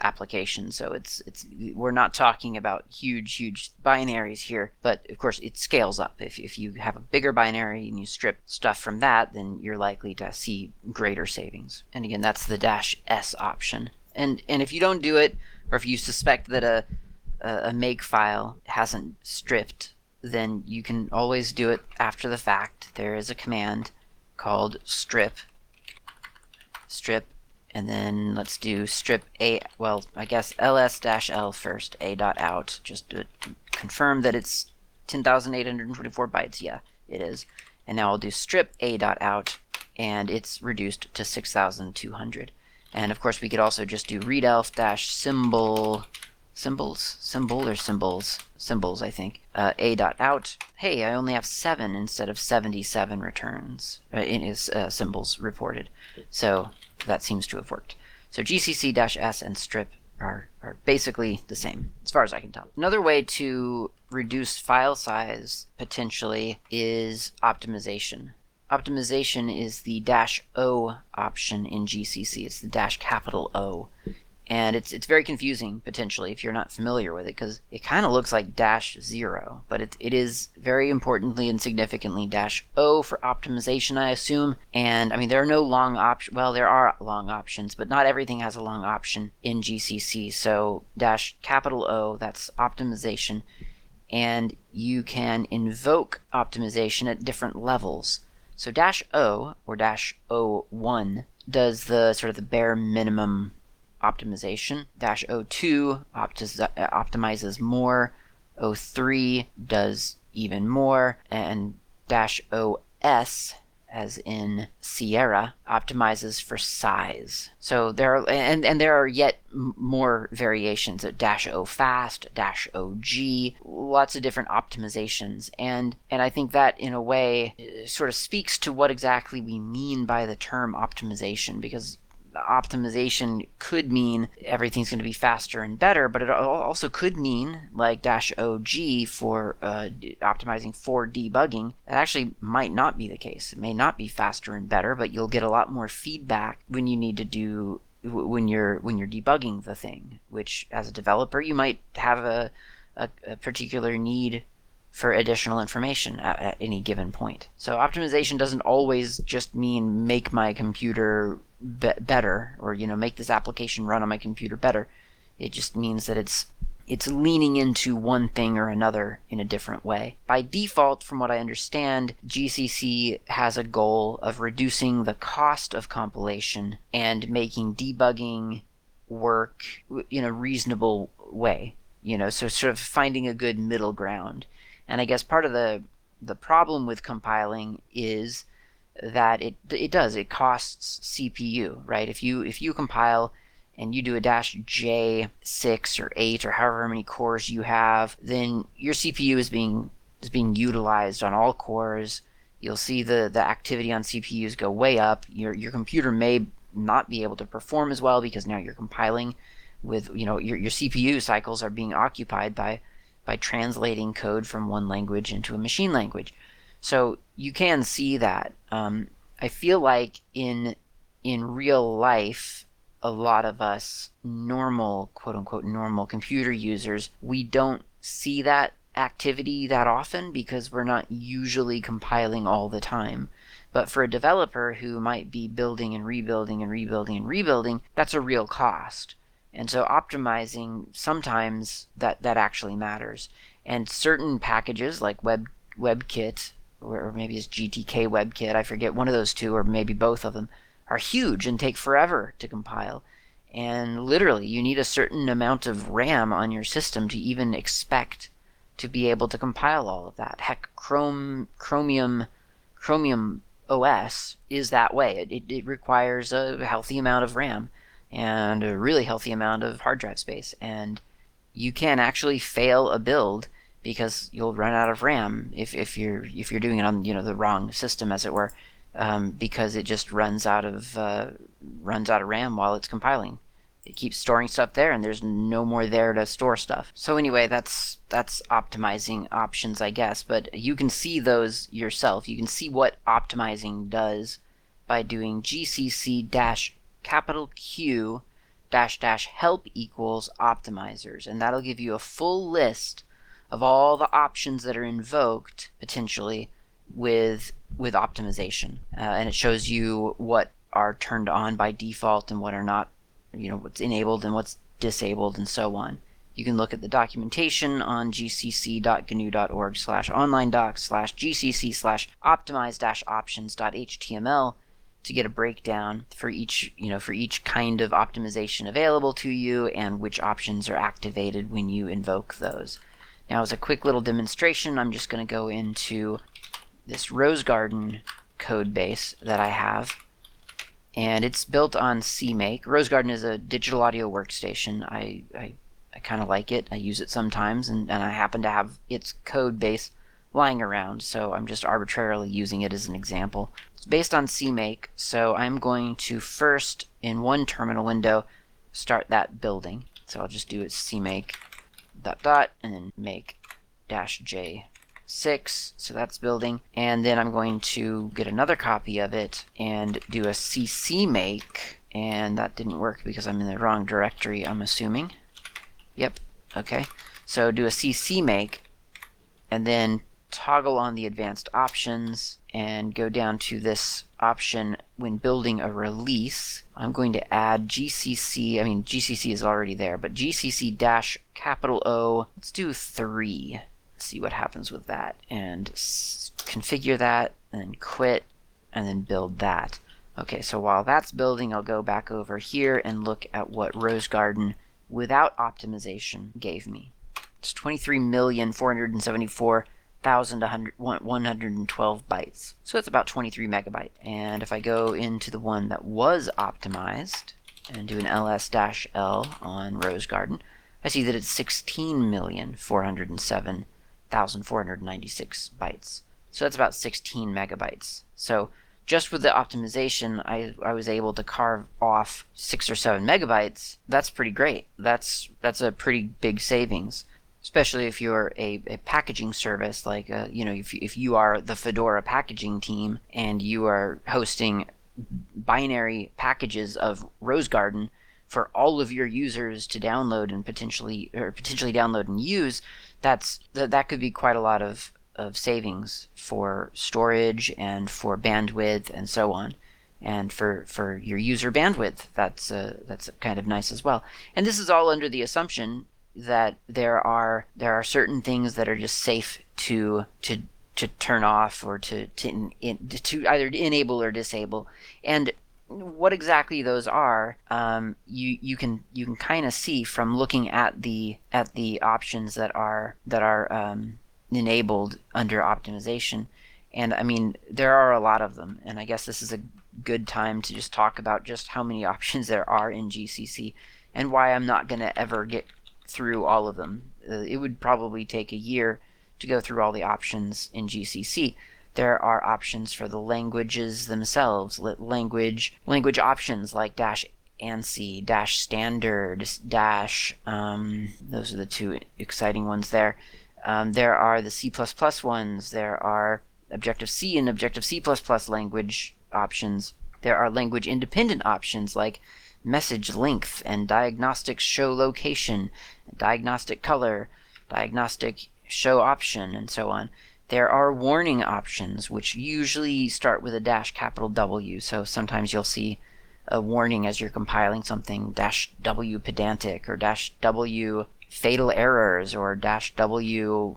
application, so it's it's we're not talking about huge huge binaries here, but of course it scales up. If if you have a bigger binary and you strip stuff from that, then you're likely to see greater savings. And again, that's the dash S option. And and if you don't do it, or if you suspect that a a, make file hasn't stripped, then you can always do it after the fact. There is a command called strip strip and then let's do strip a well I guess ls-l first a dot out just to confirm that it's 10,824 bytes. Yeah it is. And now I'll do strip a dot out and it's reduced to 6,200 and of course, we could also just do readelf dash symbol symbols symbol or symbols symbols I think uh, a dot out. Hey, I only have seven instead of 77 returns uh, in his uh, symbols reported. So that seems to have worked. So GCC dash s and strip are, are basically the same as far as I can tell. Another way to reduce file size potentially is optimization optimization is the dash O option in GCC. It's the dash capital O. and it's it's very confusing potentially if you're not familiar with it because it kind of looks like dash zero, but it, it is very importantly and significantly dash O for optimization, I assume. And I mean there are no long options. Well, there are long options, but not everything has a long option in GCC. So dash capital O, that's optimization, and you can invoke optimization at different levels. So dash O or dash O1 does the sort of the bare minimum optimization. Dash 02 optimizes more. 03 does even more. And dash OS, as in Sierra, optimizes for size. So there are, and, and there are yet more variations at dash O fast, dash OG, lots of different optimizations. And, and I think that in a way sort of speaks to what exactly we mean by the term optimization because optimization could mean everything's going to be faster and better, but it also could mean like dash OG for uh, optimizing for debugging. That actually might not be the case. It may not be faster and better, but you'll get a lot more feedback when you need to do when you're when you're debugging the thing. Which as a developer, you might have a, a, a particular need for additional information at, at, any given point. So optimization doesn't always just mean make my computer be- better or you know make this application run on my computer better. It just means that it's it's leaning into one thing or another in a different way. By default, from what I understand, GCC has a goal of reducing the cost of compilation and making debugging work in a reasonable way. You know, so sort of finding a good middle ground. And I guess part of the the problem with compiling is that it it does it costs CPU, right? If you if you compile and you do a dash J six or eight or however many cores you have, then your CPU is being is being utilized on all cores. You'll see the the activity on CPUs go way up. Your your computer may not be able to perform as well because now you're compiling with you know your your CPU cycles are being occupied by by translating code from one language into a machine language. So you can see that. Um, I feel like in in real life, a lot of us normal, quote unquote, normal computer users, we don't see that activity that often because we're not usually compiling all the time. But for a developer who might be building and rebuilding and rebuilding and rebuilding, that's a real cost. And so optimizing sometimes that that actually matters. And certain packages like Web WebKit or maybe it's GTK WebKit, I forget one of those two or maybe both of them are huge and take forever to compile. And literally, you need a certain amount of RAM on your system to even expect to be able to compile all of that. Heck, Chrome, Chromium, Chromium OS is that way. It, it, it requires a healthy amount of RAM and a really healthy amount of hard drive space. And you can actually fail a build because you'll run out of RAM if, if you're if you're doing it on you know the wrong system as it were, um, because it just runs out of uh, runs out of RAM while it's compiling. It keeps storing stuff there, and there's no more there to store stuff. So anyway, that's that's optimizing options, I guess. But you can see those yourself. You can see what optimizing does by doing GCC dash capital Q dash dash help equals optimizers, and that'll give you a full list of all the options that are invoked potentially with with optimization, uh, and it shows you what are turned on by default and what are not, you know, what's enabled and what's disabled and so on. You can look at the documentation on gcc.gnu.org slash online docs slash gcc slash optimize dash options.html to get a breakdown for each you know for each kind of optimization available to you and which options are activated when you invoke those. Now as a quick little demonstration I'm just going to go into this Rosegarden code base that I have and it's built on CMake. Rosegarden is a digital audio workstation. I, I, I kind of like it. I use it sometimes and, and I happen to have its code base lying around, so I'm just arbitrarily using it as an example. It's based on CMake, so I'm going to first, in one terminal window, start that building. So I'll just do it CMake dot dot and then make dash j 6 so that's building and then I'm going to get another copy of it and do a ccmake and that didn't work because I'm in the wrong directory, I'm assuming. Yep, okay. So do a ccmake, and then toggle on the advanced options and go down to this option when building a release. I'm going to add GCC, I mean GCC is already there, but GCC dash capital O, let's do 3. Let's see what happens with that. And configure that, and then quit, and then build that. Okay, so while that's building, I'll go back over here and look at what Rosegarden without optimization gave me. It's 23,474 1,112 bytes. So that's about 23 megabyte. And if I go into the one that was optimized and do an ls-l on Rosegarden, I see that it's 16,407,496 bytes. So that's about 16 megabytes. So just with the optimization, I, I was able to carve off six or seven megabytes. That's pretty great. That's that's a pretty big savings especially if you're a, a packaging service like uh, you know if, if you are the fedora packaging team and you are hosting binary packages of Rosegarden for all of your users to download and potentially or potentially download and use that's that, that could be quite a lot of of savings for storage and for bandwidth and so on. And for for your user bandwidth that's uh, that's kind of nice as well. And this is all under the assumption that there are there are certain things that are just safe to to to turn off or to to in, to either enable or disable. And what exactly those are um, you you can you can kind of see from looking at the at the options that are that are um, enabled under optimization. And I mean there are a lot of them. And I guess this is a good time to just talk about just how many options there are in GCC and why I'm not going to ever get through all of them. Uh, it would probably take a year to go through all the options in GCC. There are options for the languages themselves, language language options like dash ANSI, dash standard, dash. Um, those are the two exciting ones there. Um, there are the C++ ones. There are Objective C and Objective C++ language options. There are language independent options like message length and diagnostic show location, diagnostic color, diagnostic show option, and so on. There are warning options, which usually start with a dash capital W. So sometimes you'll see a warning as you're compiling something dash W pedantic or dash W fatal errors or dash W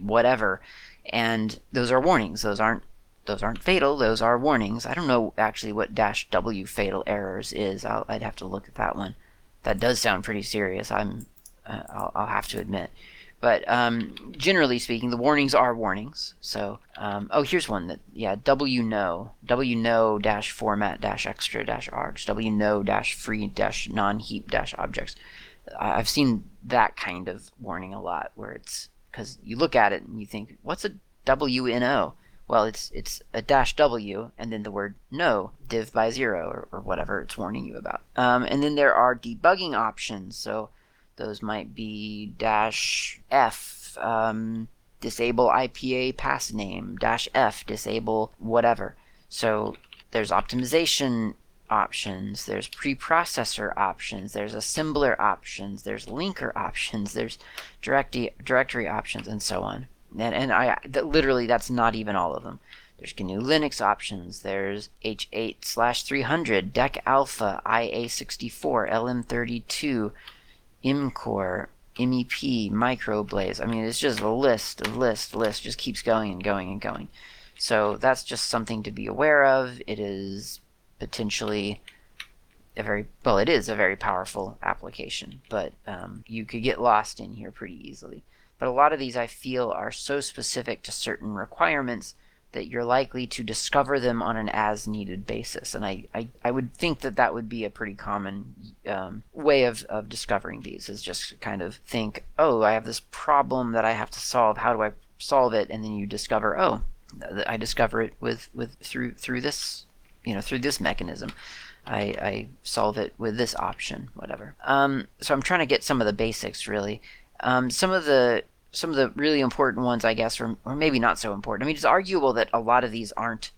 whatever. And those are warnings. Those aren't those aren't fatal. Those are warnings. I don't know actually what dash W fatal errors is. i would have to look at that one. That does sound pretty serious. I'm. Uh, I'll, I'll, have to admit. But um, generally speaking, the warnings are warnings. So, um, oh, here's one that yeah, W no, W no dash format dash extra dash args, W no dash free dash non heap dash objects. I've seen that kind of warning a lot, where it's because you look at it and you think, what's a WNO? Well, it's it's a dash W and then the word no div by zero or, or whatever it's warning you about. Um, and then there are debugging options. So those might be dash F, um, disable IPA pass name, dash F, disable whatever. So there's optimization options, there's preprocessor options, there's assembler options, there's linker options, there's directory, directory options, and so on and, and I literally that's not even all of them. There's GNU Linux options. There's H8 slash 300, DEC Alpha, IA64, LM32, IMCore, MEP, Microblaze. I mean, it's just a list, a list, list. Just keeps going and going and going. So that's just something to be aware of. It is potentially a very well. It is a very powerful application, but um, you could get lost in here pretty easily. But a lot of these I feel are so specific to certain requirements that you're likely to discover them on an as needed basis. And I, I, I would think that that would be a pretty common um, way of, of discovering these is just kind of think, oh, I have this problem that I have to solve. How do I solve it? And then you discover, oh, I discover it with, with through through this you know through this mechanism. I, I solve it with this option, whatever. Um, so I'm trying to get some of the basics really. Um, some of the some of the really important ones, I guess, or, or maybe not so important. I mean, it's arguable that a lot of these aren't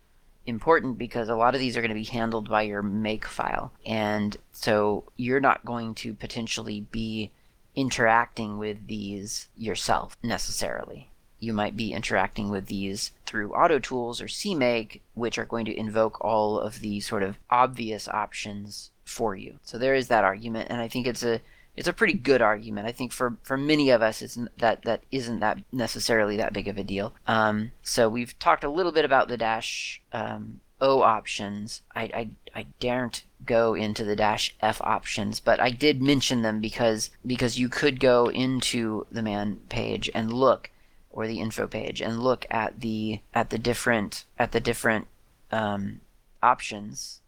important because a lot of these are going to be handled by your make file. And so you're not going to potentially be interacting with these yourself necessarily. You might be interacting with these through AutoTools or CMake, which are going to invoke all of the sort of obvious options for you. So there is that argument, and I think it's a it's a pretty good argument. I think for, for many of us, it's that that isn't that necessarily that big of a deal. Um, so we've talked a little bit about the dash um, O options. I, I I daren't go into the dash F options, but I did mention them because because you could go into the man page and look, or the info page and look at the at the different at the different um, options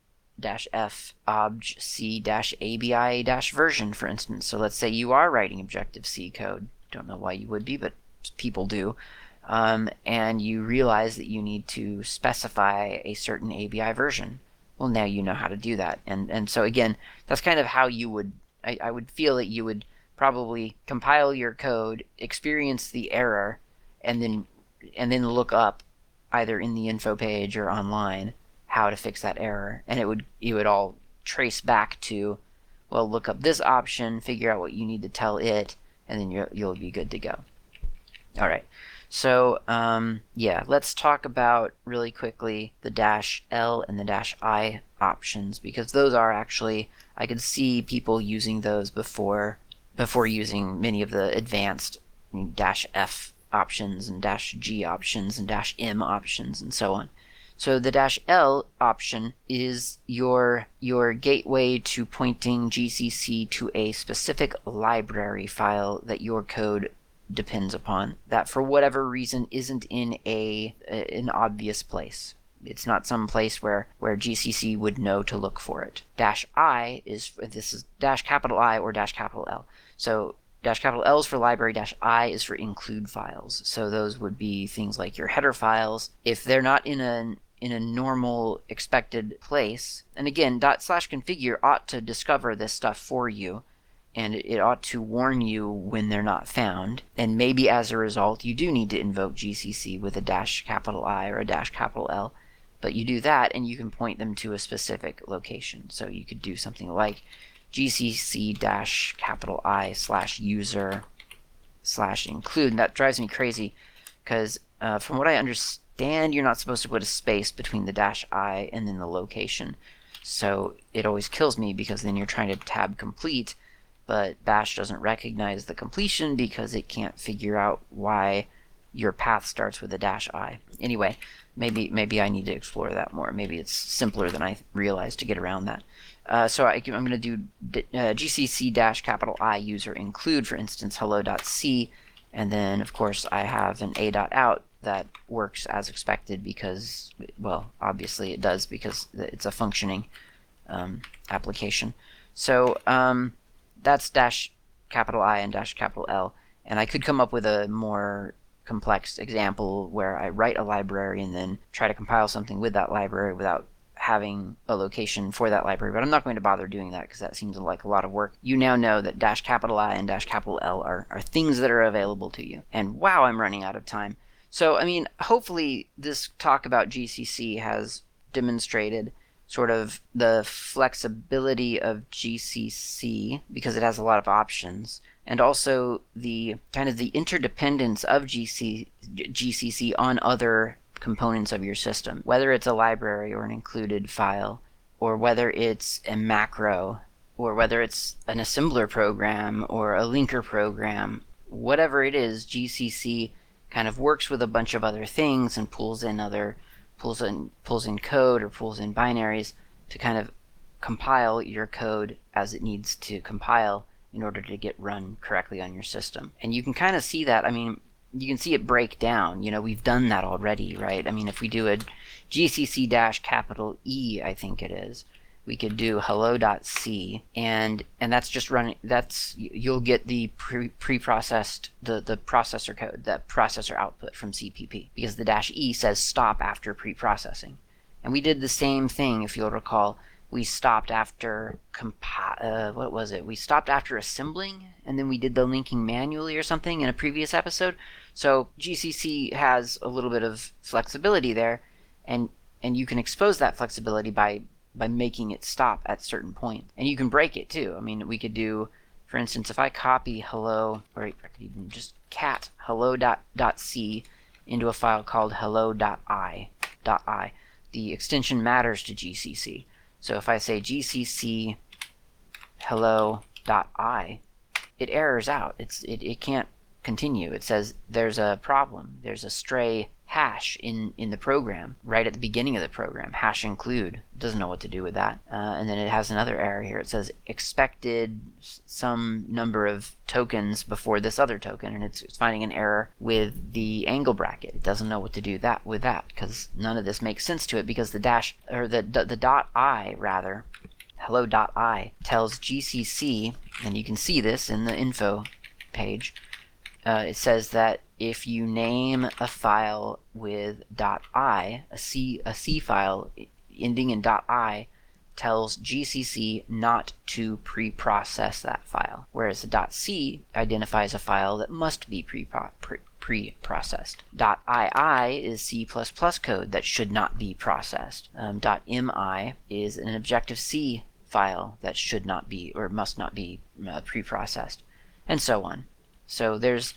f obj c abi version for instance. So let's say you are writing objective c code. Don't know why you would be but people do. Um, and you realize that you need to specify a certain abi version. Well now you know how to do that. And and so again that's kind of how you would I, I would feel that you would probably compile your code experience the error and then and then look up either in the info page or online how to fix that error. And it would you would all trace back to well look up this option figure out what you need to tell it and then you'll, you'll be good to go. All right. So um, yeah let's talk about really quickly the dash L and the dash I options because those are actually I could see people using those before before using many of the advanced dash F options and dash G options and dash M options and so on so the dash L option is your your gateway to pointing GCC to a specific library file that your code depends upon that for whatever reason isn't in a an obvious place. It's not some place where, where GCC would know to look for it. Dash I is this is dash capital I or dash capital L. So dash capital L is for library, dash I is for include files. So those would be things like your header files. If they're not in an in a normal expected place. And again, dot slash configure ought to discover this stuff for you and it ought to warn you when they're not found. And maybe as a result, you do need to invoke GCC with a dash capital I or a dash capital L. But you do that and you can point them to a specific location. So you could do something like GCC dash capital I slash user slash include. And that drives me crazy because uh, from what I understand, and you're not supposed to put a space between the dash i and then the location. So it always kills me because then you're trying to tab complete, but bash doesn't recognize the completion because it can't figure out why your path starts with a dash i. Anyway, maybe maybe I need to explore that more. Maybe it's simpler than I realized to get around that. Uh, so I, am going to do uh, gcc dash capital I user include, for instance, hello.c, and then of course I have an a.out that works as expected because, well, obviously it does because it's a functioning um, application. So um, that's dash capital I and dash capital L. And I could come up with a more complex example where I write a library and then try to compile something with that library without having a location for that library, but I'm not going to bother doing that because that seems like a lot of work. You now know that dash capital I and dash capital L are, are things that are available to you. And wow, I'm running out of time. So, I mean, hopefully, this talk about GCC has demonstrated sort of the flexibility of GCC because it has a lot of options, and also the kind of the interdependence of GC, GCC on other components of your system, whether it's a library or an included file, or whether it's a macro, or whether it's an assembler program or a linker program, whatever it is, GCC kind of works with a bunch of other things and pulls in other pulls in pulls in code or pulls in binaries to kind of compile your code as it needs to compile in order to get run correctly on your system. And you can kind of see that. I mean, you can see it break down. You know, we've done that already, right? I mean, if we do a GCC dash capital E, I think it is, we could do hello.c and and that's just running that's you'll get the pre pre-processed the the processor code that processor output from cpp because the dash e says stop after pre-processing. And we did the same thing if you'll recall. We stopped after compi- uh, what was it? We stopped after assembling and then we did the linking manually or something in a previous episode. So gcc has a little bit of flexibility there and and you can expose that flexibility by by making it stop at certain points. And you can break it too. I mean, we could do, for instance, if I copy hello, or I could even just cat hello dot, dot c into a file called hello dot i dot i. The extension matters to GCC. So if I say gcc hello dot i, it errors out. It's it, it can't continue. It says there's a problem. There's a stray hash in, in the program right at the beginning of the program. Hash include doesn't know what to do with that. Uh, and then it has another error here. It says expected some number of tokens before this other token, and it's, it's finding an error with the angle bracket. It doesn't know what to do that with that because none of this makes sense to it because the dash or the the, the dot i rather hello.i tells GCC, and you can see this in the info page, uh, it says that if you name a file with .i, a C, a C file ending in .i, tells GCC not to pre-process that file, whereas the .c identifies a file that must be pre-processed. .ii is C++ code that should not be processed. Um, .mi is an Objective-C file that should not be or must not be uh, pre-processed, and so on. So there's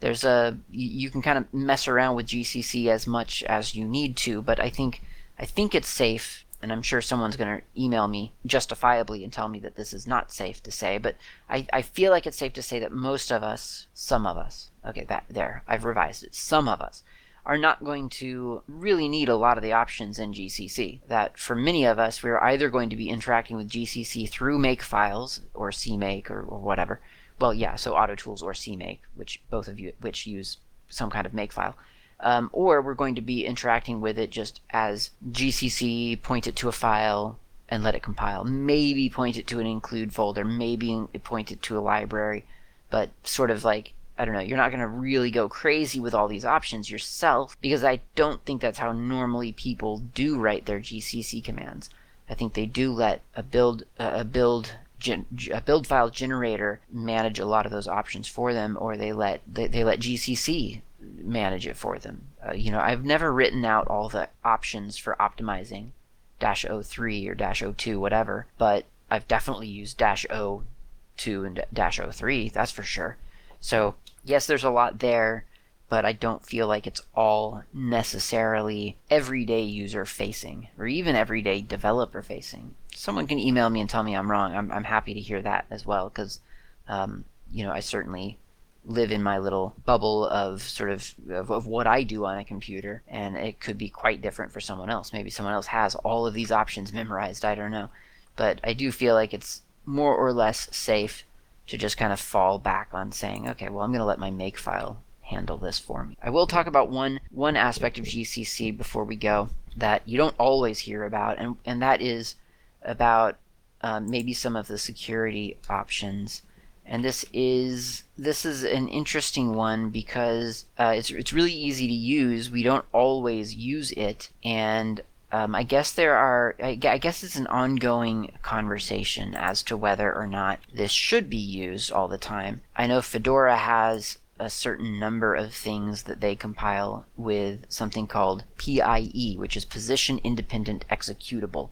there's a you can kind of mess around with GCC as much as you need to, but I think I think it's safe, and I'm sure someone's going to email me justifiably and tell me that this is not safe to say, but I, I feel like it's safe to say that most of us, some of us, okay, that there, I've revised it, some of us are not going to really need a lot of the options in GCC. That for many of us, we're either going to be interacting with GCC through make files or CMake or, or whatever, well, yeah, so AutoTools or CMake, which both of you which use some kind of makefile. Um, or we're going to be interacting with it just as GCC, point it to a file, and let it compile. Maybe point it to an include folder, maybe point it to a library, but sort of like, I don't know, you're not going to really go crazy with all these options yourself because I don't think that's how normally people do write their GCC commands. I think they do let a build a build gen, a build file generator manage a lot of those options for them, or they let they, they let GCC manage it for them. Uh, you know, I've never written out all the options for optimizing dash 03 or dash 02, whatever, but I've definitely used dash 02 and dash 03, that's for sure. So, yes, there's a lot there, but I don't feel like it's all necessarily everyday user facing or even everyday developer facing someone can email me and tell me I'm wrong, I'm, I'm happy to hear that as well because, um, you know, I certainly live in my little bubble of sort of, of, of what I do on a computer, and it could be quite different for someone else. Maybe someone else has all of these options memorized. I don't know, but I do feel like it's more or less safe to just kind of fall back on saying, okay, well, I'm going to let my make file handle this for me. I will talk about one one aspect of GCC before we go that you don't always hear about, and and that is about um, maybe some of the security options. And this is this is an interesting one because uh, it's it's really easy to use. We don't always use it, and um, I guess there are. I guess it's an ongoing conversation as to whether or not this should be used all the time. I know Fedora has a certain number of things that they compile with something called PIE, which is Position Independent Executable.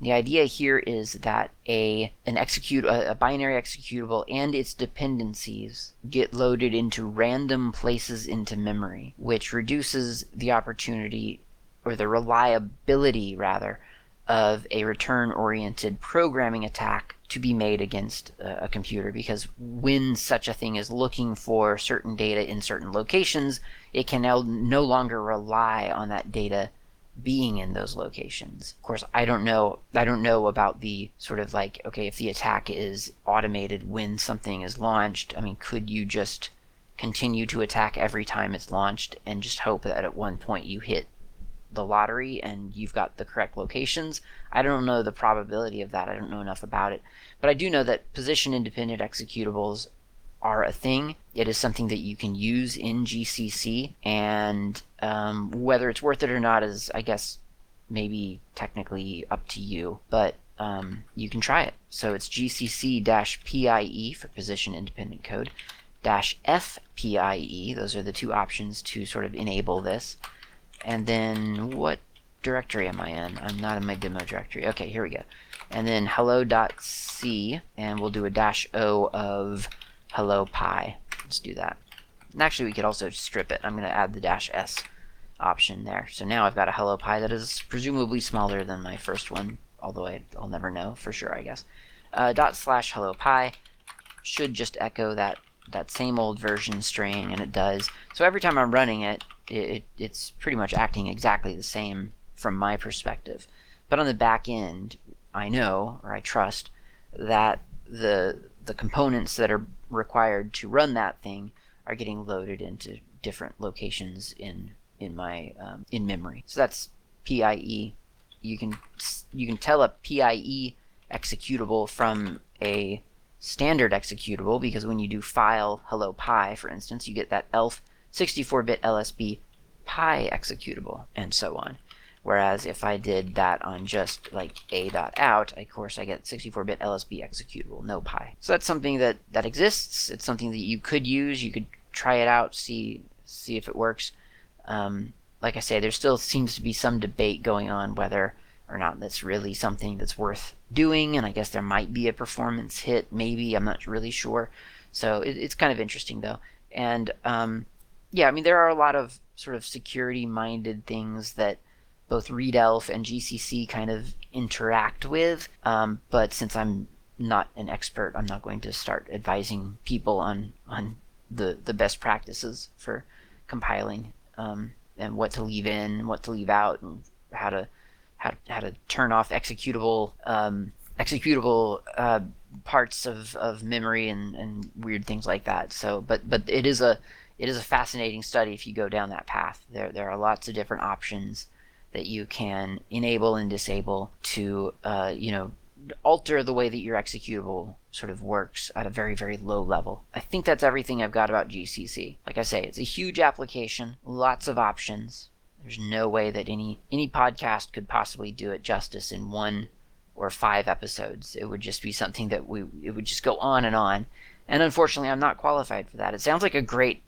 The idea here is that a an execute a, binary executable and its dependencies get loaded into random places into memory, which reduces the opportunity or the reliability rather of a return oriented programming attack to be made against a, computer because when such a thing is looking for certain data in certain locations, it can now no longer rely on that data being in those locations. Of course, I don't know I don't know about the sort of like okay, if the attack is automated when something is launched, I mean, could you just continue to attack every time it's launched and just hope that at one point you hit the lottery and you've got the correct locations? I don't know the probability of that. I don't know enough about it. But I do know that position independent executables are a thing. It is something that you can use in GCC, and um, whether it's worth it or not is, I guess, maybe technically up to you. But um, you can try it. So it's GCC-PIE for position independent code, dash FPIE. Those are the two options to sort of enable this. And then what directory am I in? I'm not in my demo directory. Okay, here we go. And then hello.c, and we'll do a dash o of hello pi. Let's do that. And actually, we could also strip it. I'm going to add the dash s option there. So now I've got a hello pi that is presumably smaller than my first one, although I, will never know for sure, I guess. Uh, dot slash hello pi should just echo that that same old version string, and it does. So every time I'm running it, it, it's pretty much acting exactly the same from my perspective. But on the back end, I know or I trust that the the components that are required to run that thing are getting loaded into different locations in in my um, in memory. So that's PIE. You can you can tell a PIE executable from a standard executable because when you do file hello pi, for instance, you get that ELF 64-bit LSB pie executable and so on. Whereas if I did that on just like a.out, of course I get 64-bit LSB executable, no pi. So that's something that, that exists. It's something that you could use. You could try it out, see see if it works. Um, like I say, there still seems to be some debate going on whether or not that's really something that's worth doing, and I guess there might be a performance hit, maybe, I'm not really sure. So it, it's kind of interesting though. And um, yeah, I mean, there are a lot of sort of security minded things that both readelf and GCC kind of interact with. Um, but since I'm not an expert, I'm not going to start advising people on on the the best practices for compiling um, and what to leave in, what to leave out, and how to how how to turn off executable um, executable uh, parts of, of memory and, and weird things like that. So, but but it is a it is a fascinating study if you go down that path. There there are lots of different options that you can enable and disable to uh, you know alter the way that your executable sort of works at a very very low level. I think that's everything I've got about GCC. Like I say, it's a huge application, lots of options. There's no way that any any podcast could possibly do it justice in one or five episodes. It would just be something that we it would just go on and on. And unfortunately, I'm not qualified for that. It sounds like a great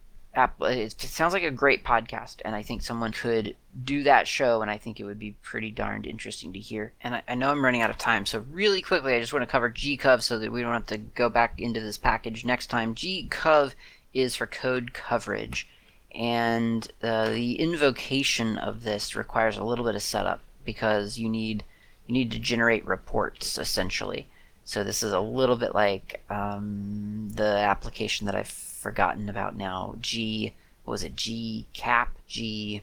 it sounds like a great podcast, and I think someone could do that show, and I think it would be pretty darned interesting to hear. And I, I know I'm running out of time, so really quickly, I just want to cover gcov so that we don't have to go back into this package next time. gcov is for code coverage, and uh, the invocation of this requires a little bit of setup because you need you need to generate reports essentially. So this is a little bit like um, the application that I've forgotten about now. G what was it G cap G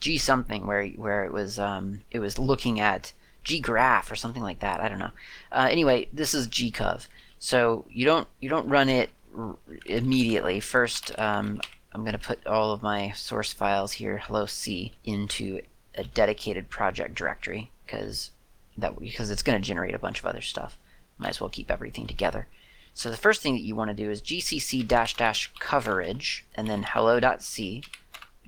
G something where where it was um, it was looking at G graph or something like that. I don't know. Uh, anyway, this is gcov. So you don't you don't run it r- immediately. First, um, I'm going to put all of my source files here, hello C, into a dedicated project directory because that because it's going to generate a bunch of other stuff. Might as well keep everything together. So the first thing that you want to do is gcc dash dash coverage and then hello.c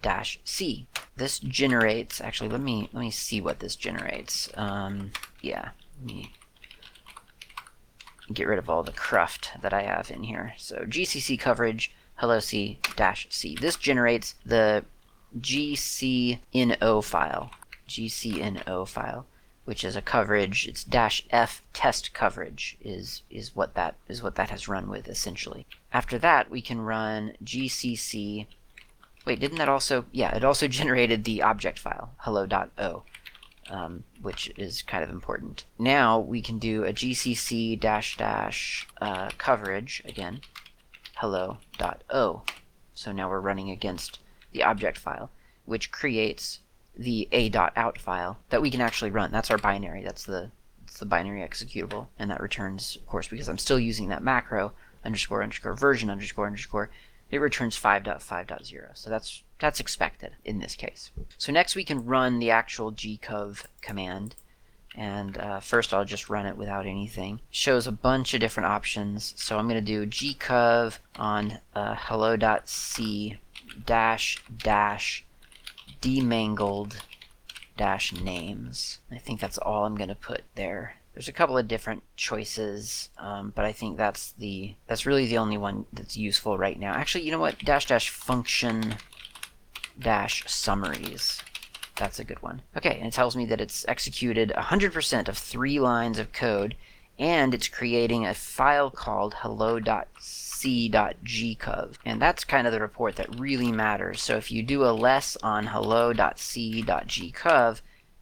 dash c. This generates, actually let me let me see what this generates. Um, yeah, let me get rid of all the cruft that I have in here. So gcc coverage hello c dash c. This generates the gcno file, gcno file which is a coverage. It's dash f test coverage is is what that is what that has run with essentially. After that, we can run gcc. Wait, didn't that also? Yeah, it also generated the object file hello.o, um, which is kind of important. Now we can do a gcc dash dash uh, coverage again, hello.o. So now we're running against the object file, which creates the a.out file that we can actually run. That's our binary. That's the that's the binary executable, and that returns, of course, because I'm still using that macro underscore underscore version underscore underscore. It returns 5.5.0. So that's that's expected in this case. So next we can run the actual gcov command. And uh, first I'll just run it without anything. Shows a bunch of different options. So I'm going to do gcov on uh, hello.c dash dash demangled dash names. I think that's all I'm going to put there. There's a couple of different choices, um, but I think that's the that's really the only one that's useful right now. Actually, you know what? Dash dash function dash summaries. That's a good one. Okay, and it tells me that it's executed 100% of three lines of code, and it's creating a file called hello.c.gcov. And that's kind of the report that really matters. So if you do a less on hello.c.gcov,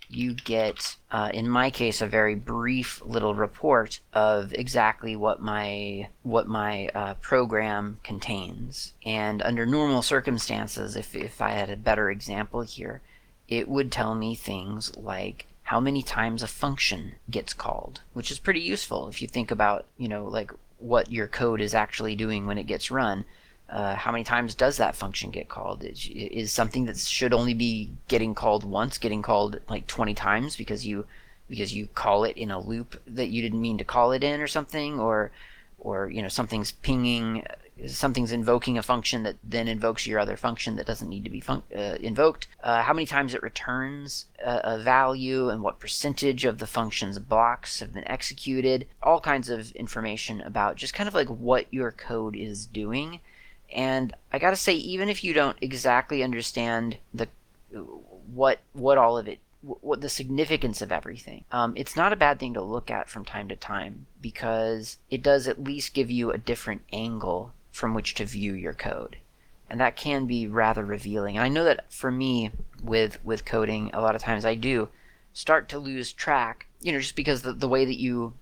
you get, uh, in my case, a very brief little report of exactly what my what my uh, program contains. And under normal circumstances, if if I had a better example here, it would tell me things like how many times a function gets called, which is pretty useful if you think about, you know, like what your code is actually doing when it gets run. Uh, how many times does that function get called? Is, is something that should only be getting called once, getting called like 20 times because you because you call it in a loop that you didn't mean to call it in or something, or or you know something's pinging something's invoking a function that then invokes your other function that doesn't need to be fun- uh, invoked, uh, how many times it returns a, a, value, and what percentage of the function's blocks have been executed, all kinds of information about just kind of like what your code is doing. And I gotta say, even if you don't exactly understand the what what all of it what the significance of everything. Um, it's not a bad thing to look at from time to time because it does at least give you a different angle from which to view your code. And that can be rather revealing. And I know that for me with with coding, a lot of times I do start to lose track, you know, just because the, the way that you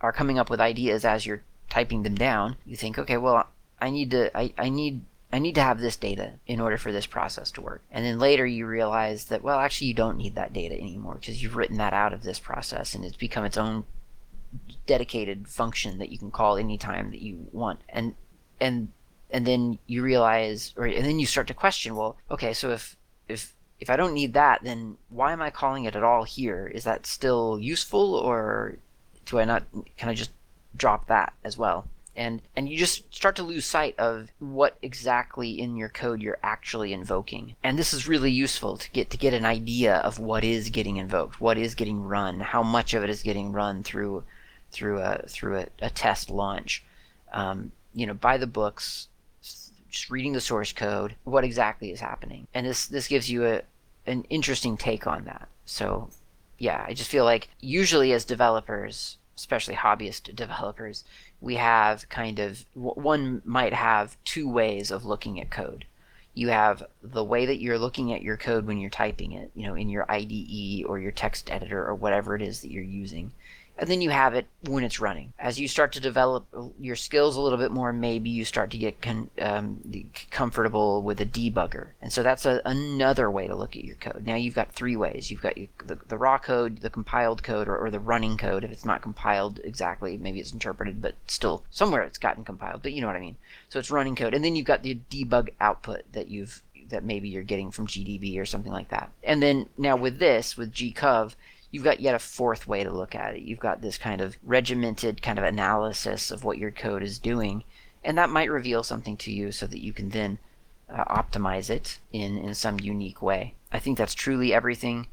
are coming up with ideas as you're typing them down, you think, okay, well, I need to I, I need I need to have this data in order for this process to work. And then later you realize that, well, actually, you don't need that data anymore because you've written that out of this process and it's become its own dedicated function that you can call anytime that you want. And and and then you realize or and then you start to question well okay so if if if I don't need that then why am I calling it at all here? Is that still useful or do I not can I just drop that as well? And and you just start to lose sight of what exactly in your code you're actually invoking. And this is really useful to get to get an idea of what is getting invoked what is getting run how much of it is getting run through through a through a, a test launch. Um, you know, by the books, just reading the source code, what exactly is happening. And this this gives you a an interesting take on that. So, yeah, I just feel like usually as developers, especially hobbyist developers, we have kind of one might have two ways of looking at code. You have the way that you're looking at your code when you're typing it, you know, in your IDE or your text editor or whatever it is that you're using and then you have it when it's running. As you start to develop your skills a little bit more, maybe you start to get con- um, comfortable with a debugger. And so that's a, another way to look at your code. Now you've got three ways. You've got the, the raw code, the compiled code, or, or, the running code. If it's not compiled exactly, maybe it's interpreted, but still somewhere it's gotten compiled. But you know what I mean. So it's running code, and then you've got the debug output that you've that maybe you're getting from GDB or something like that. And then now with this, with gcov, you've got yet a fourth way to look at it. You've got this kind of regimented kind of analysis of what your code is doing, and that might reveal something to you so that you can then uh, optimize it in, in some unique way. I think that's truly everything.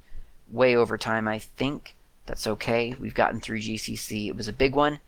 Way over time, I think that's okay. We've gotten through GCC. It was a big one.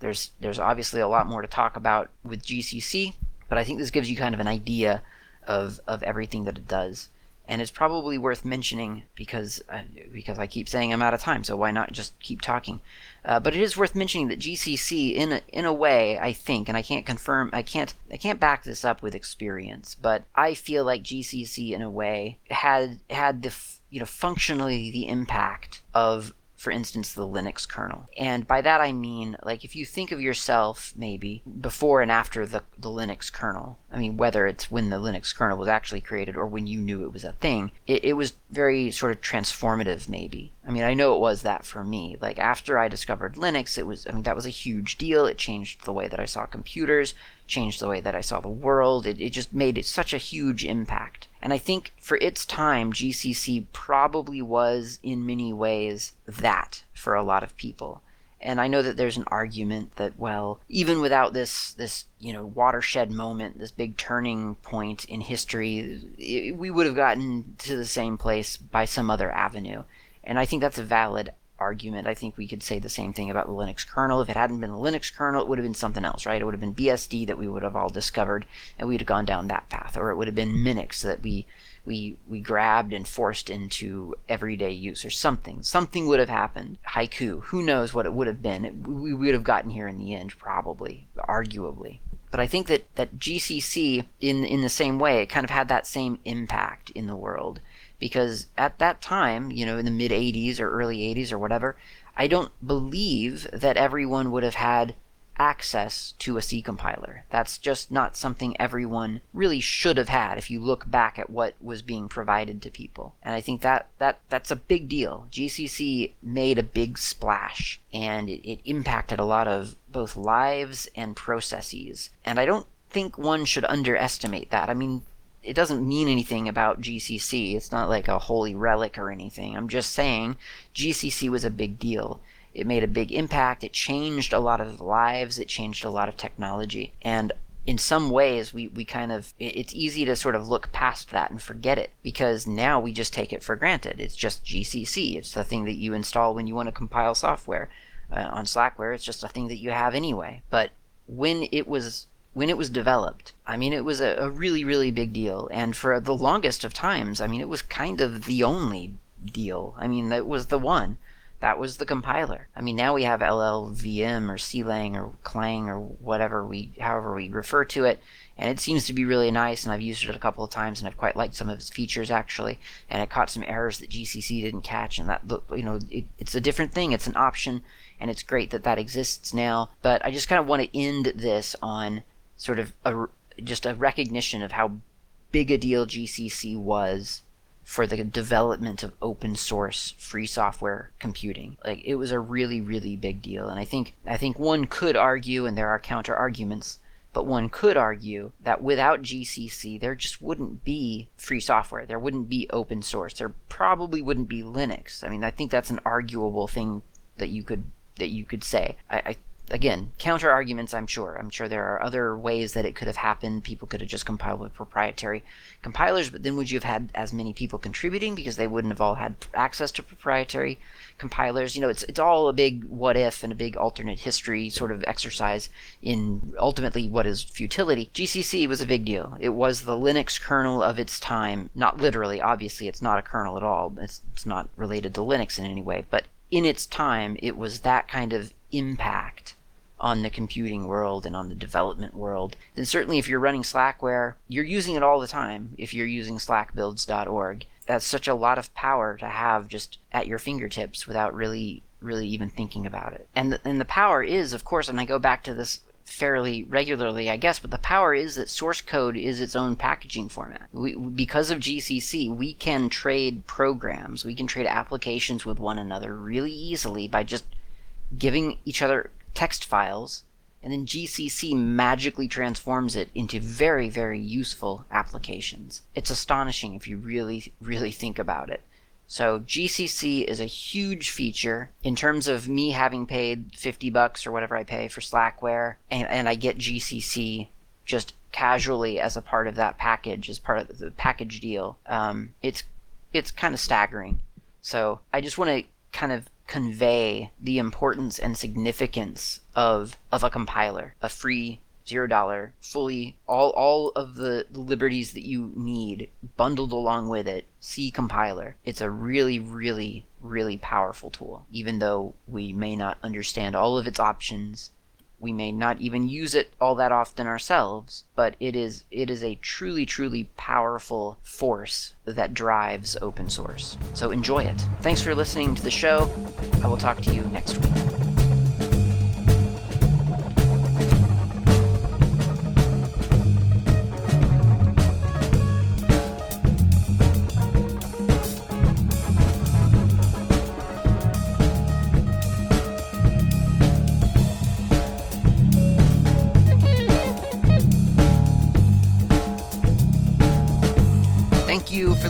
There's there's obviously a lot more to talk about with GCC, but I think this gives you kind of an idea of of everything that it does and it's probably worth mentioning because uh, because I keep saying I'm out of time, so why not just keep talking? Uh, but it is worth mentioning that GCC, in a, in a way, I think, and I can't confirm, I can't I can't back this up with experience, but I feel like GCC, in a way, had had the you know functionally the impact of for instance, the Linux kernel. And by that I mean, like, if you think of yourself maybe before and after the, the Linux kernel, I mean, whether it's when the Linux kernel was actually created or when you knew it was a thing, it, it was very sort of transformative, maybe. I mean, I know it was that for me. Like, after I discovered Linux, it was, I mean, that was a huge deal. It changed the way that I saw computers, changed the way that I saw the world. It, it just made it such a huge impact. And I think for its time, GCC probably was in many ways that for a lot of people. And I know that there's an argument that, well, even without this, this you know, watershed moment, this big turning point in history, it, we would have gotten to the same place by some other avenue. And I think that's a valid argument. I think we could say the same thing about the Linux kernel. If it hadn't been the Linux kernel, it would have been something else, right? It would have been BSD that we would have all discovered, and we'd have gone down that path, or it would have been mm-hmm. Minix that we we we grabbed and forced into everyday use, or something. Something would have happened. Haiku, who knows what it would have been? It, we would have gotten here in the end, probably, arguably. But I think that, that GCC, in in the same way, it kind of had that same impact in the world because at that time, you know, in the mid 80s or early 80s or whatever, I don't believe that everyone would have had access to a C compiler. That's just not something everyone really should have had if you look back at what was being provided to people. And I think that, that that's a big deal. GCC made a big splash and it, it impacted a lot of both lives and processes. And I don't think one should underestimate that. I mean, it doesn't mean anything about GCC. It's not like a holy relic or anything. I'm just saying GCC was a big deal. It made a big impact. It changed a lot of lives. It changed a lot of technology. And in some ways, we, we kind of, it's easy to sort of look past that and forget it because now we just take it for granted. It's just GCC. It's the thing that you install when you want to compile software. Uh, on Slackware, it's just a thing that you have anyway. But when it was when it was developed, I mean, it was a, a, really, really big deal. And for the longest of times, I mean, it was kind of the only deal. I mean, that was the one. That was the compiler. I mean, now we have LLVM or CLang or Clang or whatever we, however we refer to it, and it seems to be really nice. And I've used it a couple of times, and I've quite liked some of its features actually. And it caught some errors that GCC didn't catch, and that you know, it, it's a different thing. It's an option, and it's great that that exists now. But I just kind of want to end this on sort of a, just a recognition of how big a deal GCC was for the development of open source free software computing. Like it was a really really big deal and I think I think one could argue and there are counter arguments but one could argue that without GCC there just wouldn't be free software. There wouldn't be open source. There probably wouldn't be Linux. I mean, I think that's an arguable thing that you could that you could say. I, I again, counter arguments, I'm sure. I'm sure there are other ways that it could have happened. People could have just compiled with proprietary compilers, but then would you have had as many people contributing because they wouldn't have all had access to proprietary compilers? You know, it's it's all a big what if and a big alternate history sort of exercise in ultimately what is futility. GCC was a big deal. It was the Linux kernel of its time. Not literally, obviously, it's not a kernel at all. It's, it's not related to Linux in any way, but in its time, it was that kind of impact on the computing world and on the development world, then certainly if you're running Slackware, you're using it all the time if you're using slackbuilds.org. That's such a lot of power to have just at your fingertips without really really even thinking about it. And the, and the power is, of course, and I go back to this fairly regularly, I guess, but the power is that source code is its own packaging format. We, because of GCC, we can trade programs, we can trade applications with one another really easily by just giving each other text files, and then GCC magically transforms it into very, very useful applications. It's astonishing if you really, really think about it. So GCC is a huge feature in terms of me having paid 50 bucks or whatever I pay for Slackware, and, and I get GCC just casually as a part of that package, as part of the package deal. Um, it's it's kind of staggering. So I just want to kind of convey the importance and significance of of a compiler, a free zero dollar, fully all all of the liberties that you need bundled along with it. C compiler. It's a really, really, really powerful tool. Even though we may not understand all of its options, we may not even use it all that often ourselves, but it is it is a truly truly powerful force that drives open source. So enjoy it. Thanks for listening to the show. I will talk to you next week.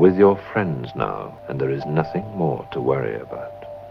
With your friends now, and there is nothing more to worry about.